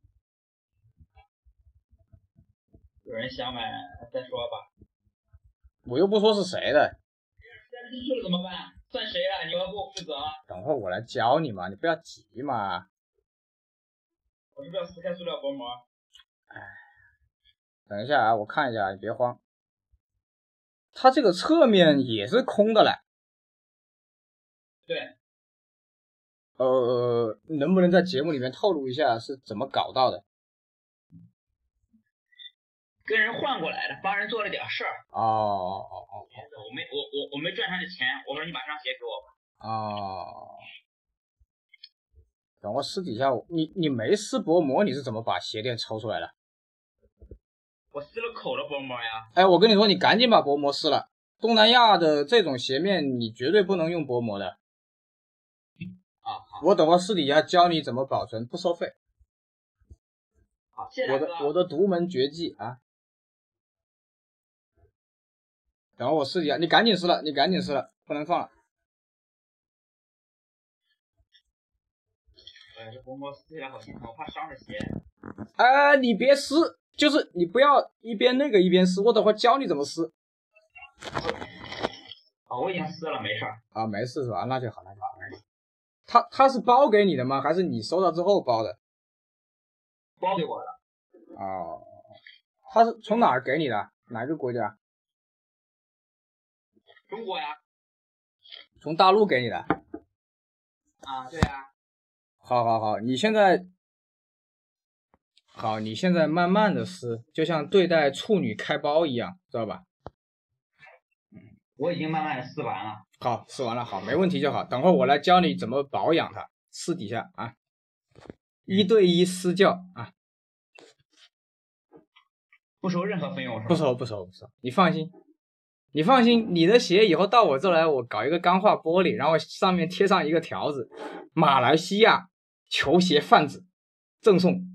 有人想买再说吧。我又不说是谁的。塞不进去了怎么办？算谁的？你要给我负责。等会儿我来教你嘛，你不要急嘛。我是不是要撕开塑料薄膜？哎，等一下啊，我看一下，你别慌。它这个侧面也是空的嘞。对。呃，能不能在节目里面透露一下是怎么搞到的？跟人换过来的，帮人做了点事儿。哦哦哦哦。我没我我我没赚他的钱，我说你把这双鞋给我吧。哦。等我私底下，你你没撕薄膜，你是怎么把鞋垫抽出来的？我撕了口的薄膜呀！哎，我跟你说，你赶紧把薄膜撕了。东南亚的这种鞋面，你绝对不能用薄膜的。啊，我等会私底下教你怎么保存，不收费。好，谢谢我的我的独门绝技啊！等会我试一下，你赶紧撕了，你赶紧撕了，不能放了。哎，这薄膜撕起来好心疼，我怕伤着鞋。哎，你别撕，就是你不要一边那个一边撕，我等会教你怎么撕。啊，我已经撕了，没事儿。啊，没事是吧？那就好，那就好。他他是包给你的吗？还是你收到之后包的？包给我的。哦，他是从哪儿给你的？哪个国家？中国呀。从大陆给你的。啊，对呀。好好好，你现在好，你现在慢慢的撕，就像对待处女开包一样，知道吧？我已经慢慢的撕完了。好，撕完了，好，没问题就好。等会我来教你怎么保养它，私底下啊，一对一私教啊，不收任何费用是吧？不收，不收，不收。你放心，你放心，你的鞋以后到我这来，我搞一个钢化玻璃，然后上面贴上一个条子，马来西亚球鞋贩子赠送。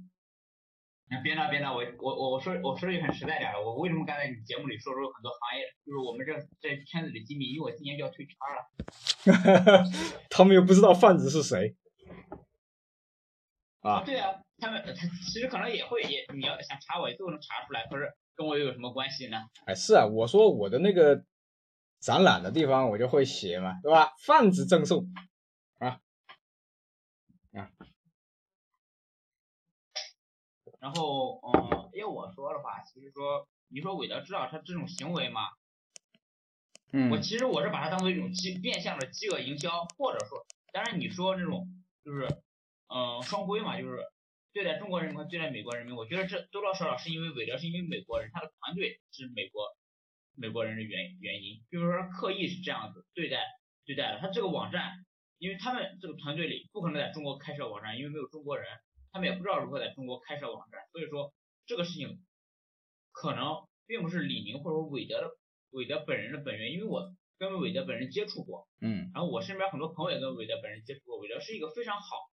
别闹别闹，我我我我说我说句很实在点的，我为什么刚才你节目里说出很多行业，就是我们这这圈子里机密，因为我今年就要退圈了。他们又不知道贩子是谁。啊，对啊，他们他其实可能也会也你要想查我，都能查出来，可是跟我又有什么关系呢？哎，是啊，我说我的那个展览的地方我就会写嘛，对吧？贩子赠送啊啊。然后，嗯，要我说的话，其实说，你说韦德知道他这种行为吗？嗯，我其实我是把它当做一种饥变相的饥饿营销，或者说，当然你说那种就是，嗯，双规嘛，就是对待中国人民和对待美国人民，我觉得这多多少少是因为韦德是因为美国人，他的团队是美国美国人的原原因，就是说刻意是这样子对待对待的。他这个网站，因为他们这个团队里不可能在中国开设网站，因为没有中国人。他们也不知道如何在中国开设网站，所以说这个事情可能并不是李宁或者说韦德的韦德本人的本源，因为我跟韦德本人接触过，嗯，然后我身边很多朋友也跟韦德本人接触过，韦德是一个非常好，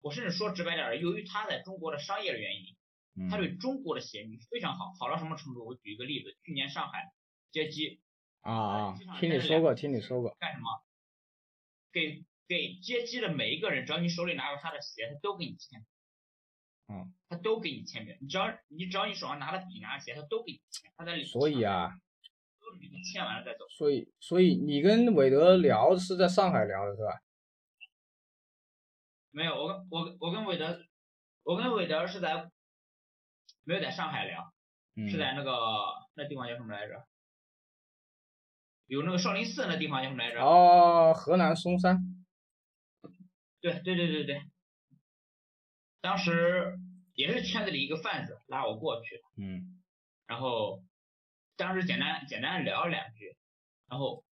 我甚至说直白点儿，由于他在中国的商业的原因，他对中国的鞋迷非常好，好到什么程度？我举一个例子，去年上海接机啊啊，听你说过，听你说过，干什么？给给接机的每一个人，只要你手里拿着他的鞋，他都给你签。嗯，他都给你签名，你只要你只要你手上拿了笔拿着鞋，他都给你签，他在里。所以啊，都是给你签完了再走。所以所以你跟韦德聊是在上海聊的是吧？没有，我跟我我跟韦德，我跟韦德是在没有在上海聊，是在那个那地方叫什么来着？有那个少林寺那地方叫什么来着？哦，河南嵩山。对对对对对。当时也是圈子里一个贩子拉我过去，嗯，然后当时简单简单聊了两句，然后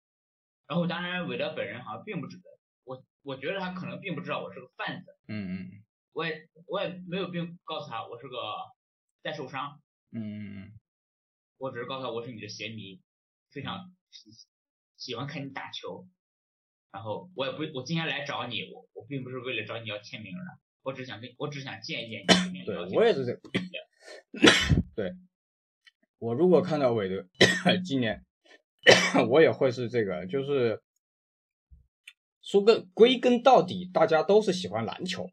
然后当然韦德本人好像并不知道，我我觉得他可能并不知道我是个贩子，嗯嗯，我也我也没有并告诉他我是个在受伤，嗯嗯嗯，我只是告诉他我是你的鞋迷，非常喜欢看你打球，然后我也不我今天来找你，我我并不是为了找你要签名的。我只想跟，我只想见一见你。对我也是这，对，我如果看到韦德今年，我也会是这个，就是说个归根到底，大家都是喜欢篮球，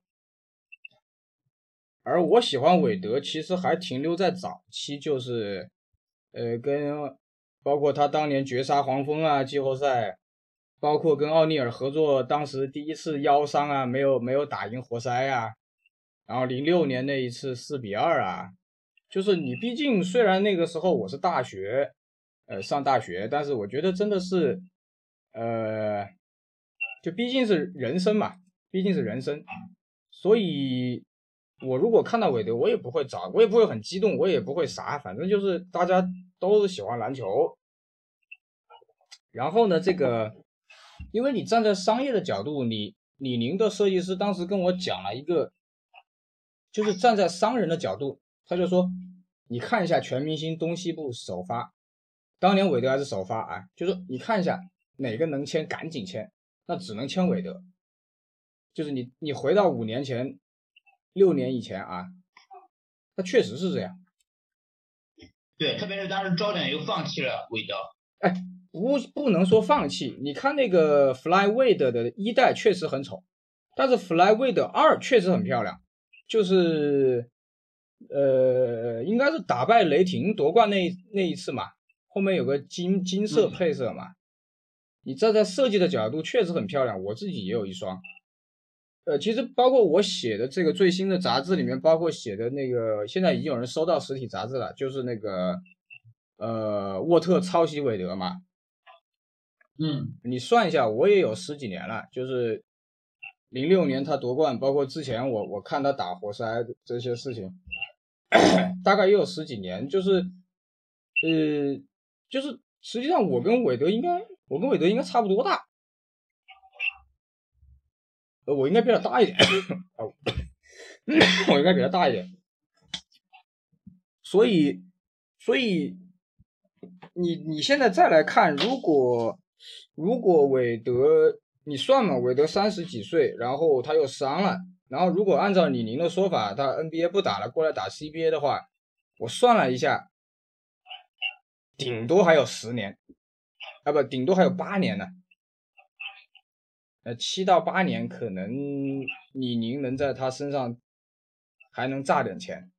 而我喜欢韦德，其实还停留在早期，就是呃，跟包括他当年绝杀黄蜂啊，季后赛。包括跟奥尼尔合作，当时第一次腰伤啊，没有没有打赢活塞啊，然后零六年那一次四比二啊，就是你毕竟虽然那个时候我是大学，呃上大学，但是我觉得真的是，呃，就毕竟是人生嘛，毕竟是人生，所以我如果看到韦德，我也不会找，我也不会很激动，我也不会啥，反正就是大家都是喜欢篮球，然后呢这个。因为你站在商业的角度，你李宁的设计师当时跟我讲了一个，就是站在商人的角度，他就说，你看一下全明星东西部首发，当年韦德还是首发啊，就说你看一下哪个能签赶紧签，那只能签韦德，就是你你回到五年前、六年以前啊，那确实是这样。对，特别是当时焦点又放弃了韦德，哎。不不能说放弃，你看那个 Flyweight 的一代确实很丑，但是 Flyweight 二确实很漂亮，就是呃，应该是打败雷霆夺冠那那一次嘛，后面有个金金色配色嘛。你站在设计的角度确实很漂亮，我自己也有一双。呃，其实包括我写的这个最新的杂志里面，包括写的那个，现在已经有人收到实体杂志了，就是那个呃沃特抄袭韦德嘛。嗯，你算一下，我也有十几年了，就是零六年他夺冠，包括之前我我看他打活塞这些事情，大概也有十几年，就是呃，就是实际上我跟韦德应该，我跟韦德应该差不多大。呃，我应该比他大一点，我应该比他大一点，所以，所以，你你现在再来看，如果如果韦德，你算嘛，韦德三十几岁，然后他又伤了，然后如果按照李宁的说法，他 NBA 不打了，过来打 CBA 的话，我算了一下，顶多还有十年，啊不，顶多还有八年呢。呃，七到八年，可能李宁能在他身上还能榨点钱。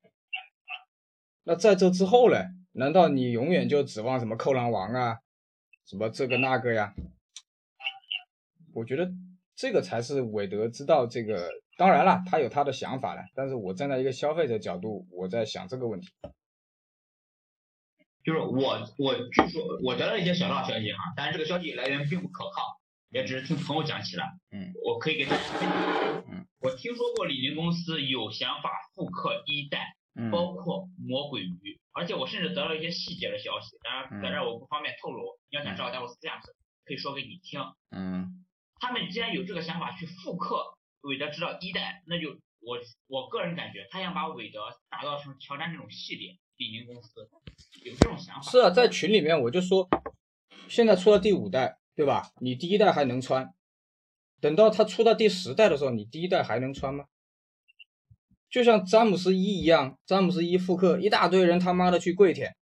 那在这之后呢？难道你永远就指望什么扣篮王啊，什么这个那个呀？我觉得这个才是韦德知道这个。当然了，他有他的想法了。但是我站在一个消费者角度，我在想这个问题。就是我，我据说我得到一些小道消息哈，但是这个消息来源并不可靠。也只是听朋友讲起来，嗯，我可以给大家分享。嗯，我听说过李宁公司有想法复刻一代，嗯，包括魔鬼鱼，而且我甚至得到一些细节的消息，当然在这儿我不方便透露。你要想知道，待会私下可以说给你听。嗯，他们既然有这个想法去复刻韦德知道一代，那就我我个人感觉，他想把韦德打造成乔丹这种系列。李宁公司有这种想法。是啊，在群里面我就说，现在出了第五代。对吧？你第一代还能穿，等到他出到第十代的时候，你第一代还能穿吗？就像詹姆斯一一样，詹姆斯一复刻，一大堆人他妈的去跪舔，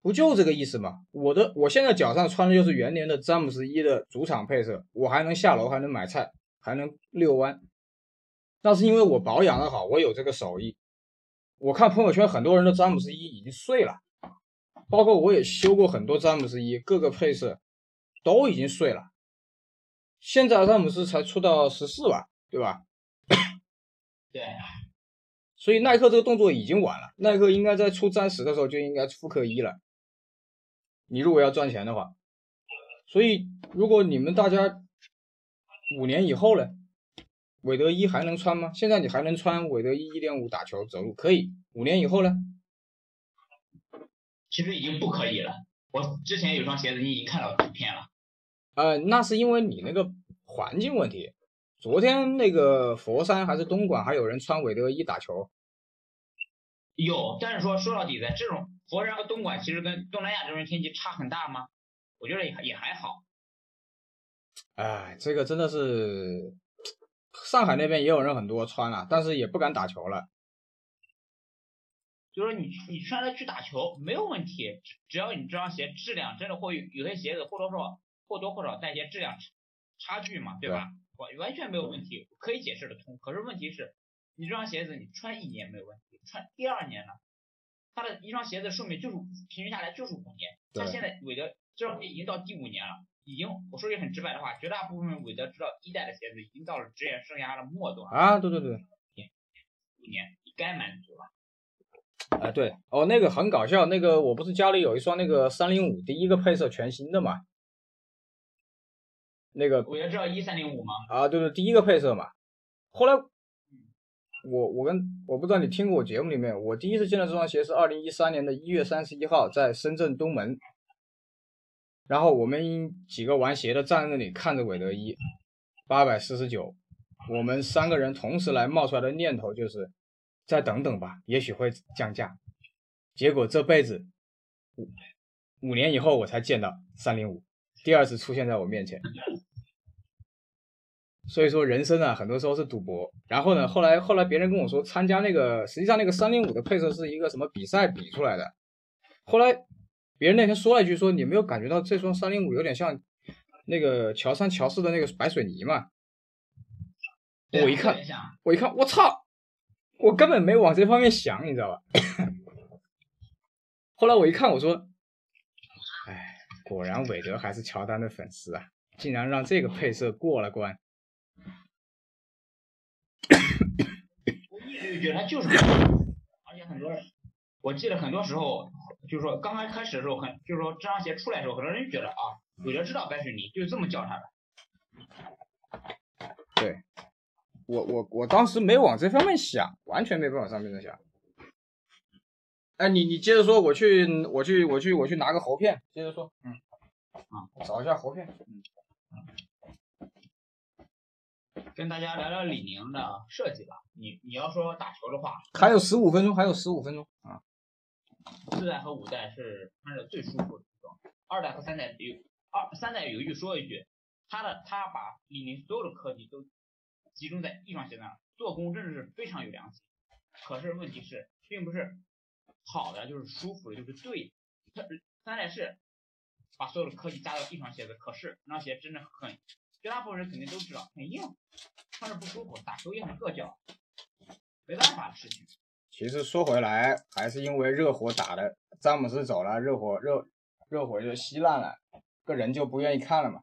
不就这个意思吗？我的我现在脚上穿的就是元年的詹姆斯一的主场配色，我还能下楼，还能买菜，还能遛弯，那是因为我保养的好，我有这个手艺。我看朋友圈很多人的詹姆斯一已经碎了，包括我也修过很多詹姆斯一，各个配色。都已经碎了，现在詹姆斯才出到十四万，对吧？对，所以耐克这个动作已经晚了，耐克应该在出詹十的时候就应该复刻一了。你如果要赚钱的话，所以如果你们大家五年以后呢，韦德一还能穿吗？现在你还能穿韦德一一点五打球走路可以，五年以后呢？其实已经不可以了。我之前有双鞋子，你已经看到图片了。呃，那是因为你那个环境问题。昨天那个佛山还是东莞，还有人穿韦德一打球。有，但是说说到底，的这种佛山和东莞，其实跟东南亚这种天气差很大吗？我觉得也也还好。哎，这个真的是上海那边也有人很多穿了，但是也不敢打球了。就是你你穿着去打球没有问题，只要你这双鞋质量真的会有些鞋子或多或少。或多或少带些质量差距嘛，对吧？完完全没有问题，可以解释得通。可是问题是，你这双鞋子你穿一年没有问题，穿第二年呢，它的一双鞋子寿命就是平均下来就是五年。它现在韦德这双鞋已经到第五年了，已经我说句很直白的话，绝大部分韦德知道一代的鞋子已经到了职业生涯的末端啊，对对对，五年你该满足了。啊对哦，那个很搞笑，那个我不是家里有一双那个三零五第一个配色全新的嘛。那个我要知道一三零五吗？啊，对对，第一个配色嘛。后来，我我跟我不知道你听过我节目里面，我第一次见到这双鞋是二零一三年的一月三十一号，在深圳东门。然后我们几个玩鞋的站在那里看着韦德一，八百四十九。我们三个人同时来冒出来的念头就是，再等等吧，也许会降价。结果这辈子五五年以后我才见到三零五，第二次出现在我面前。所以说人生啊，很多时候是赌博。然后呢，后来后来别人跟我说，参加那个实际上那个三零五的配色是一个什么比赛比出来的。后来别人那天说了一句，说你没有感觉到这双三零五有点像那个乔三乔四的那个白水泥吗？我一看，我一看，我操，我根本没往这方面想，你知道吧？后来我一看，我说，哎，果然韦德还是乔丹的粉丝啊，竟然让这个配色过了关。我一直就觉得他就是，而且很多人，我记得很多时候，就是说刚刚开始的时候，很就是说这双鞋出来的时候，很多人就觉得啊，韦德知道白水泥，就这么叫他的。对，我我我当时没往这方面想，完全没往上面的想。哎，你你接着说，我去我去我去我去拿个喉片，接着说，嗯，啊，找一下喉片，嗯。跟大家聊聊李宁的设计吧。你你要说打球的话，还有十五分钟，还有十五分钟啊。四代和五代是穿着最舒服的服装，二代和三代有二三代有一句说一句，他的他把李宁所有的科技都集中在一双鞋上，做工真的是非常有良心。可是问题是，并不是好的就是舒服的，就是对。他三代是把所有的科技加到一双鞋子，可是那双鞋真的很。绝大部分人肯定都知道，很硬，穿着不舒服，打球也很硌脚，没办法的事情。其实说回来，还是因为热火打的，詹姆斯走了，热火热热火就稀烂了，个人就不愿意看了嘛。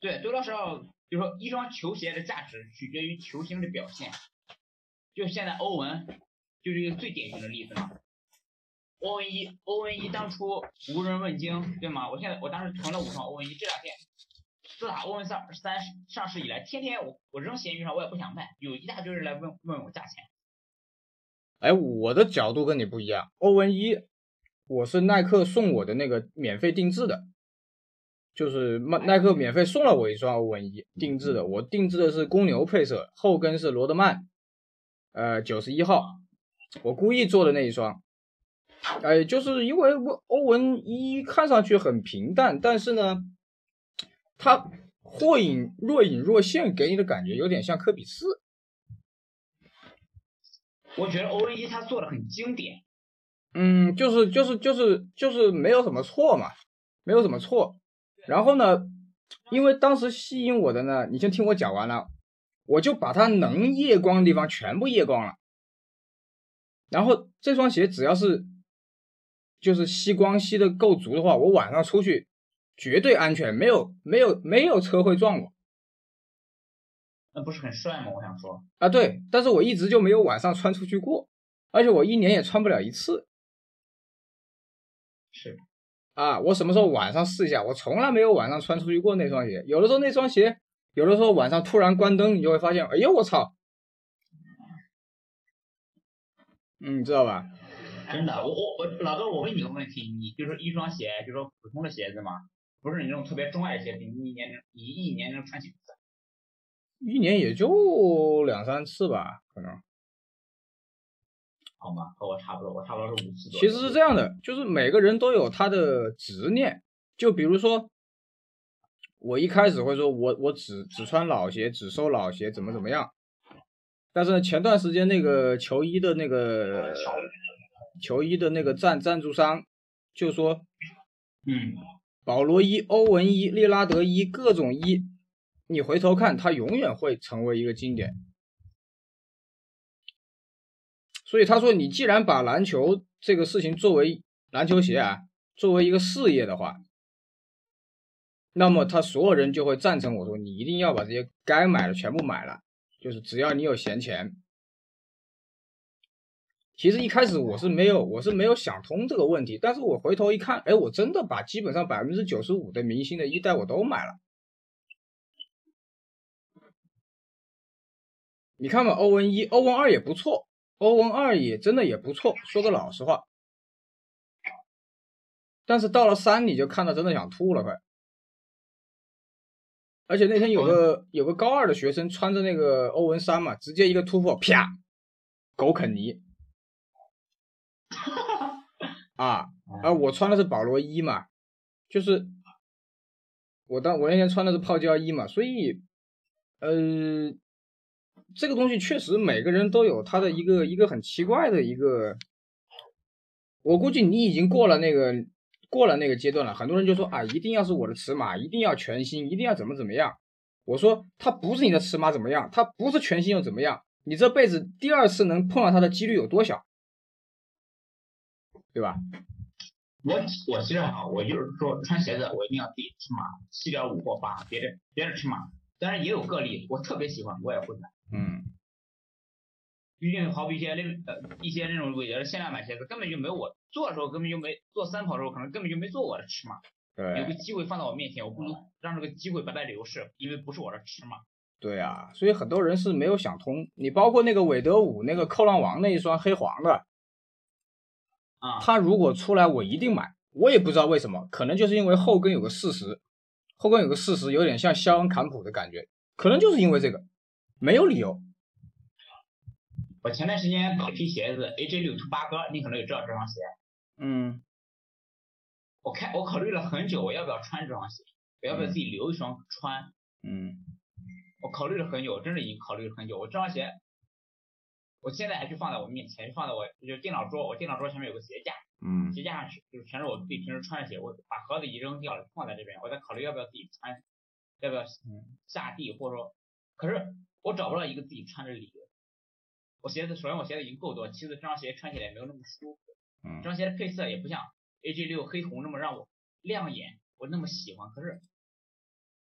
对，多多少少就说一双球鞋的价值取决于球星的表现，就现在欧文就是一个最典型的例子嘛。欧文一，欧文一当初无人问津，对吗？我现在我当时囤了五双欧文一，这两天。自打欧文三三上市以来，天天我我扔闲鱼上，我也不想卖，有一大堆人来问问我价钱。哎，我的角度跟你不一样，欧文一我是耐克送我的那个免费定制的，就是耐耐克免费送了我一双欧文一定制的，我定制的是公牛配色，后跟是罗德曼，呃九十一号，我故意做的那一双。哎，就是因为欧欧文一看上去很平淡，但是呢。他或隐若隐若现，给你的感觉有点像科比四。我觉得欧文一他做的很经典。嗯，就是就是就是就是没有什么错嘛，没有什么错。然后呢，因为当时吸引我的呢，你先听我讲完了，我就把它能夜光的地方全部夜光了。然后这双鞋只要是就是吸光吸的够足的话，我晚上出去。绝对安全，没有没有没有车会撞我，那不是很帅吗？我想说啊，对，但是我一直就没有晚上穿出去过，而且我一年也穿不了一次。是啊，我什么时候晚上试一下？我从来没有晚上穿出去过那双鞋。有的时候那双鞋，有的时候晚上突然关灯，你就会发现，哎呦我操！嗯，你知道吧？真的，我我我老哥，我问你个问题，你就说一双鞋，就说普通的鞋子嘛。不是你那种特别钟爱的鞋子，你一年能你一年能穿几次？一年也就两三次吧，可能。好吗？和我差不多，我差不多是五次。其实是这样的，就是每个人都有他的执念。就比如说，我一开始会说我我只只穿老鞋，只收老鞋，怎么怎么样。但是前段时间那个球衣的那个球衣的那个赞赞助商就说，嗯。保罗一、欧文一、利拉德一，各种一，你回头看，他永远会成为一个经典。所以他说，你既然把篮球这个事情作为篮球鞋啊，作为一个事业的话，那么他所有人就会赞成我说，你一定要把这些该买的全部买了，就是只要你有闲钱。其实一开始我是没有，我是没有想通这个问题，但是我回头一看，哎，我真的把基本上百分之九十五的明星的一代我都买了。你看嘛，欧文一、欧文二也不错，欧文二也真的也不错，说个老实话。但是到了三，你就看到真的想吐了，快。而且那天有个有个高二的学生穿着那个欧文三嘛，直接一个突破，啪，狗啃泥。啊啊！我穿的是保罗一嘛，就是我当我那天穿的是泡椒一嘛，所以呃，这个东西确实每个人都有他的一个一个很奇怪的一个，我估计你已经过了那个过了那个阶段了。很多人就说啊，一定要是我的尺码，一定要全新，一定要怎么怎么样。我说它不是你的尺码怎么样，它不是全新又怎么样？你这辈子第二次能碰到它的几率有多小，对吧？我我其实哈，我就是说穿鞋子我一定要自己尺码七点五或八，别的别的尺码，当然也有个例，我特别喜欢我也会买。嗯，毕竟好比一些那呃一些那种伟的限量版鞋子根本就没有我做的时候根本就没做三跑的时候可能根本就没做我的尺码，对有个机会放到我面前，我不能让这个机会白白流逝，因为不是我的尺码。对啊，所以很多人是没有想通。你包括那个韦德五那个扣浪王那一双黑黄的，啊，他如果出来我一定买，我也不知道为什么，可能就是因为后跟有个四十，后跟有个四十，有点像肖恩坎普的感觉，可能就是因为这个，没有理由。我前段时间买一批鞋子，AJ 六 Two 八哥，你可能也知道这双鞋。嗯我看我考虑了很久，我要不要穿这双鞋，我要不要自己留一双穿？嗯我考虑了很久，真的已经考虑了很久。我这双鞋，我现在还就放在我面前，放在我就是电脑桌，我电脑桌前面有个鞋架，嗯鞋架上是就是全是我自己平时穿的鞋，我把盒子一扔掉了，放在这边，我在考虑要不要自己穿，要不要嗯下地，或者说，可是我找不到一个自己穿的理由。我鞋子首先我鞋子已经够多，其次这双鞋穿起来也没有那么舒服，嗯这双鞋的配色也不像 AJ 六黑红那么让我亮眼，我那么喜欢。可是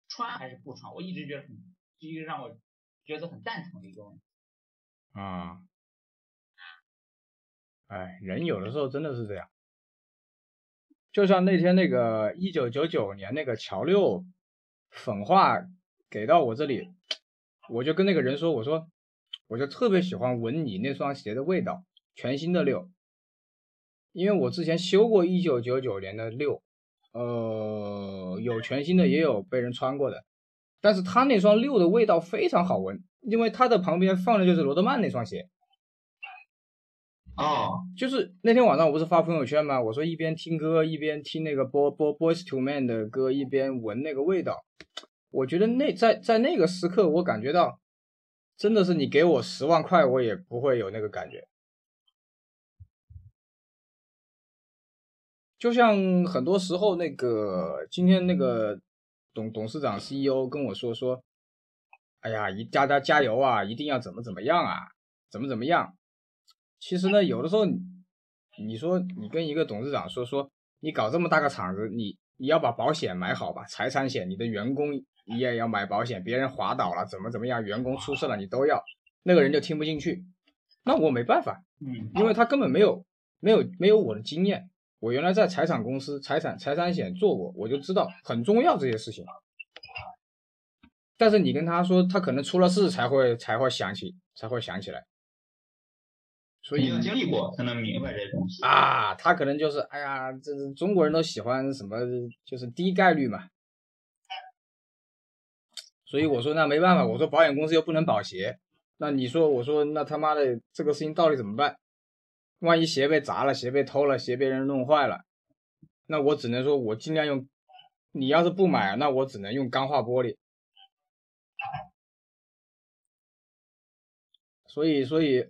穿还是不穿，我一直觉得很，是一个让我觉得很蛋疼的一个问题。啊，哎，人有的时候真的是这样。就像那天那个一九九九年那个乔六粉画给到我这里，我就跟那个人说，我说我就特别喜欢闻你那双鞋的味道，全新的六，因为我之前修过一九九九年的六，呃，有全新的也有被人穿过的，但是他那双六的味道非常好闻，因为它的旁边放的就是罗德曼那双鞋。哦，就是那天晚上我不是发朋友圈吗？我说一边听歌一边听那个 Boy Boy Boys to Men 的歌，一边闻那个味道。我觉得那在在那个时刻，我感觉到真的是你给我十万块，我也不会有那个感觉。就像很多时候那个今天那个董董事长 CEO 跟我说说，哎呀，一大家加油啊，一定要怎么怎么样啊，怎么怎么样。其实呢，有的时候你你说你跟一个董事长说说，你搞这么大个厂子，你你要把保险买好吧，财产险，你的员工你也要买保险，别人滑倒了怎么怎么样，员工出事了你都要，那个人就听不进去，那我没办法，嗯，因为他根本没有没有没有我的经验，我原来在财产公司财产财产险做过，我就知道很重要这些事情。但是你跟他说，他可能出了事才会才会想起才会想起来。所以要经历过才能明白这些东西。啊，他可能就是，哎呀，这是中国人都喜欢什么，就是低概率嘛。所以我说那没办法，我说保险公司又不能保鞋，那你说我说那他妈的这个事情到底怎么办？万一鞋被砸了，鞋被偷了，鞋被人弄坏了，那我只能说我尽量用。你要是不买，那我只能用钢化玻璃。所以，所以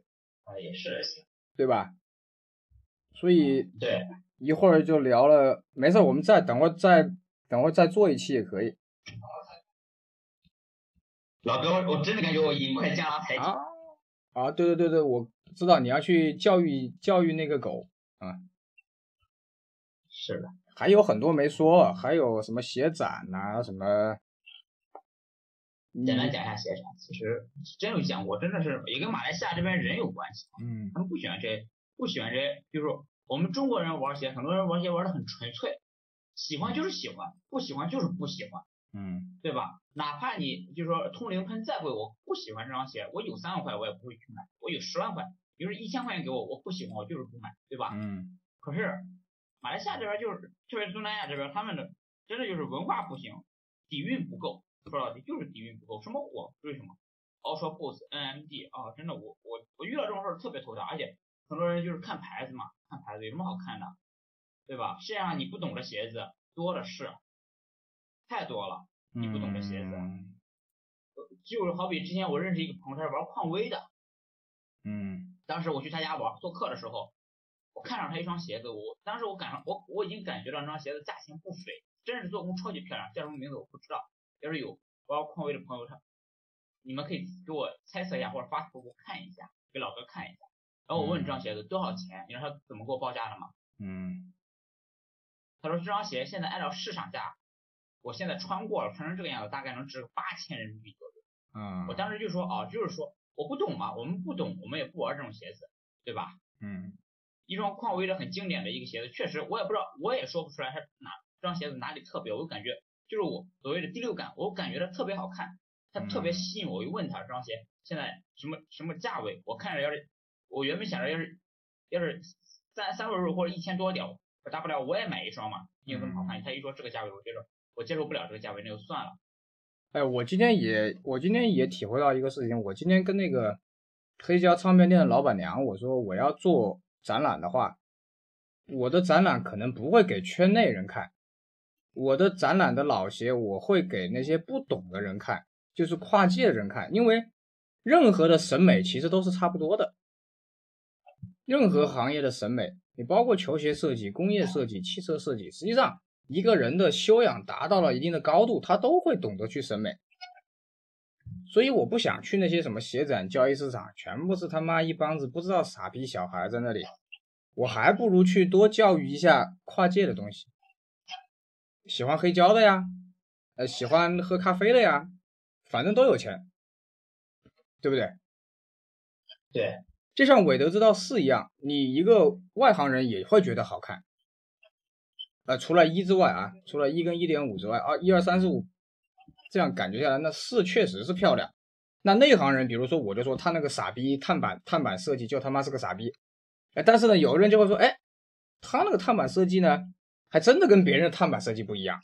啊，也是，对吧？所以对，一会儿就聊了，没事，我们再等会儿再等会儿再做一期也可以老哥，我真的感觉我已经快加了台阶。啊啊！对对对对，我知道你要去教育教育那个狗啊，是的，还有很多没说，还有什么鞋展呐、什么，简单讲一下鞋展，其实真有讲过，真的是也跟马来西亚这边人有关系。嗯他们不喜欢这，不喜欢这，就是说我们中国人玩鞋，很多人玩鞋玩的很纯粹，喜欢就是喜欢，不喜欢就是不喜欢，嗯对吧？哪怕你就是说通灵喷再贵，我不喜欢这双鞋，我有三万块我也不会去买，我有十万块，比如说一千块钱给我，我不喜欢我就是不买，对吧？嗯可是马来西亚这边就是，特别是东南亚这边，他们的真的就是文化不行，底蕴不够，说到底就是底蕴不够。什么火？为什么？Ultra Boost、NMD 啊，真的我我我遇到这种事儿特别头大，而且很多人就是看牌子嘛，看牌子有什么好看的，对吧？世界上你不懂的鞋子多的是，太多了。你不懂这鞋子就是好比之前我认识一个朋友，他是玩匡威的，嗯当时我去他家玩做客的时候，我看上他一双鞋子，我当时我感我我已经感觉到那双鞋子价钱不菲，真是做工超级漂亮，叫什么名字我不知道。要是有玩匡威的朋友，他你们可以给我猜测一下，或者发图给我看一下，给老哥看一下。然后我问这双鞋子多少钱，你知道他怎么给我报价的吗？嗯他说这双鞋现在按照市场价，我现在穿过了，穿成这个样子，大概能值个八千人民币左右。嗯，我当时就说哦，就是说我不懂嘛，我们不懂，我们也不玩这种鞋子，对吧？嗯一双匡威的很经典的一个鞋子，确实我也不知道，我也说不出来它哪这双鞋子哪里特别，我就感觉就是我所谓的第六感，我感觉它特别好看，它特别嗯吸引我。我就问他这双鞋现在什么什么价位？我看着要是我原本想着要是要是三三位数或者一千多点，我大不了我也买一双嘛，因为这么好看。他一说这个价位，我觉得我接受不了这个价位，那就算了。哎，我今天也我今天也体会到一个事情，我今天跟那个黑胶唱片店的老板娘我说我要做展览的话，我的展览可能不会给圈内人看，我的展览的老鞋我会给那些不懂的人看，就是跨界的人看，因为任何的审美其实都是差不多的，任何行业的审美，你包括球鞋设计、工业设计、汽车设计，实际上一个人的修养达到了一定的高度，他都会懂得去审美。所以我不想去那些什么鞋展、交易市场，全部是他妈一帮子不知道傻逼小孩在那里。我还不如去多教育一下跨界的东西。喜欢黑胶的呀，呃，喜欢喝咖啡的呀，反正都有钱，对不对？对，就像韦德之道四一样，你一个外行人也会觉得好看。呃，除了一之外啊，除了一跟一点五之外，啊，一二三四五，这样感觉下来，那四确实是漂亮。那内行人，比如说我就说他那个傻逼碳板碳板设计就他妈是个傻逼，哎，但是呢，有的人就会说，哎，他那个碳板设计呢，还真的跟别人的碳板设计不一样。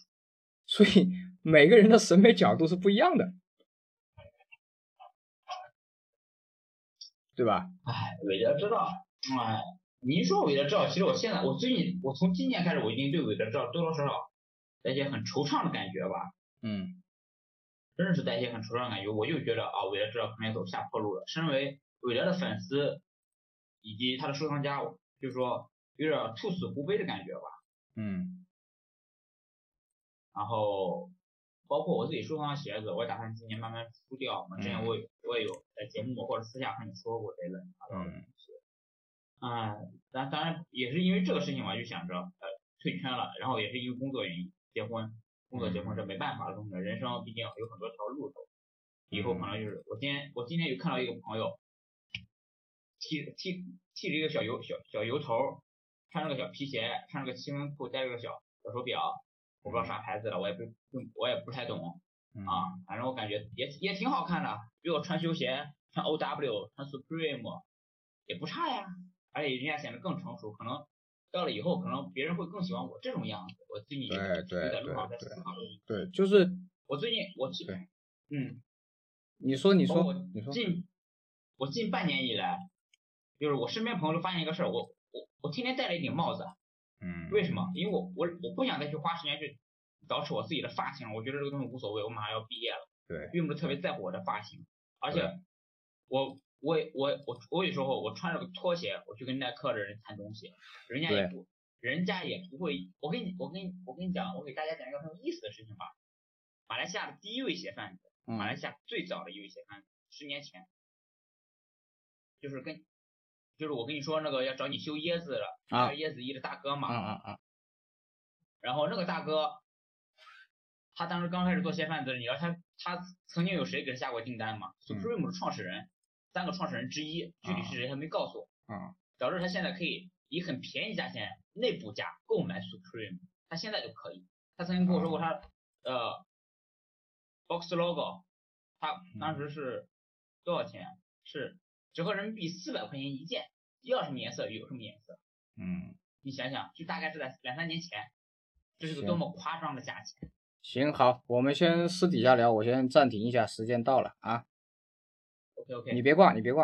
所以每个人的审美角度是不一样的，对吧？哎，韦德之道，哎，你一说韦德之道，其实我现在我最近我从今年开始，我已经对韦德之道多多少少带一些很惆怅的感觉吧。嗯真的是带一些很惆怅的感觉，我就觉得啊，韦德之道可能要走下坡路了。身为韦德的粉丝以及他的收藏家，就是说有点兔死狐悲的感觉吧。嗯然后包括我自己收藏的鞋子，我打算今年慢慢出掉。我之前我也我也有在节目或者私下和你说过这类乱啊、当当然也是因为这个事情嘛，就想着呃退圈了，然后也是因为工作原因结婚，工作结婚这没办法的东西，人生毕竟有很多条路走。以后可能就是我今天我今天有看到一个朋友剃剃剃着一个小油小小油头，穿着个小皮鞋，穿着个七分裤，戴着个小小手表，我不知道啥牌子的，我也不不我也不太懂嗯啊，反正我感觉也也挺好看的，比我穿休闲穿 O W 穿 Supreme 也不差呀，而且人家显得更成熟，可能到了以后可能别人会更喜欢我这种样子。我最近也对对有在路上在思考。对，就是我最近我其对嗯。你说你说你说，近我近半年以来，就是我身边朋友都发现一个事儿，我我我天天戴了一顶帽子，嗯为什么？因为我我我不想再去花时间去捯饬我自己的发型，我觉得这个东西无所谓，我马上要毕业了，对，并不是特别在乎我的发型，而且我我也我我我有时候我穿着个拖鞋，我去跟耐克的人谈东西，人家也不人家也不会，我跟你我跟你我跟你讲，我给大家讲一个很有意思的事情吧，马来西亚的第一位鞋贩子。马来嗯。西亚最早的一位鞋贩子，十年前，就是跟，就是我跟你说那个要找你修椰子的，啊椰子衣的大哥嘛，啊啊啊，然后那个大哥，他当时刚开始做鞋贩子，你知道他他曾经有谁给他下过订单吗？嗯？Supreme 的创始人，三个创始人之一，具体是谁他没告诉我，嗯导致他现在可以以很便宜价钱内部价购买 Supreme，他现在就可以。他曾经跟我说过他呃 box logo，他当时是多少钱？是折合人民币四百块钱一件，要什么颜色有什么颜色。嗯，你想想，就大概是在两三年前，这是个多么夸张的价钱。行好，我们先私底下聊，我先暂停一下，时间到了啊你别挂，你别挂。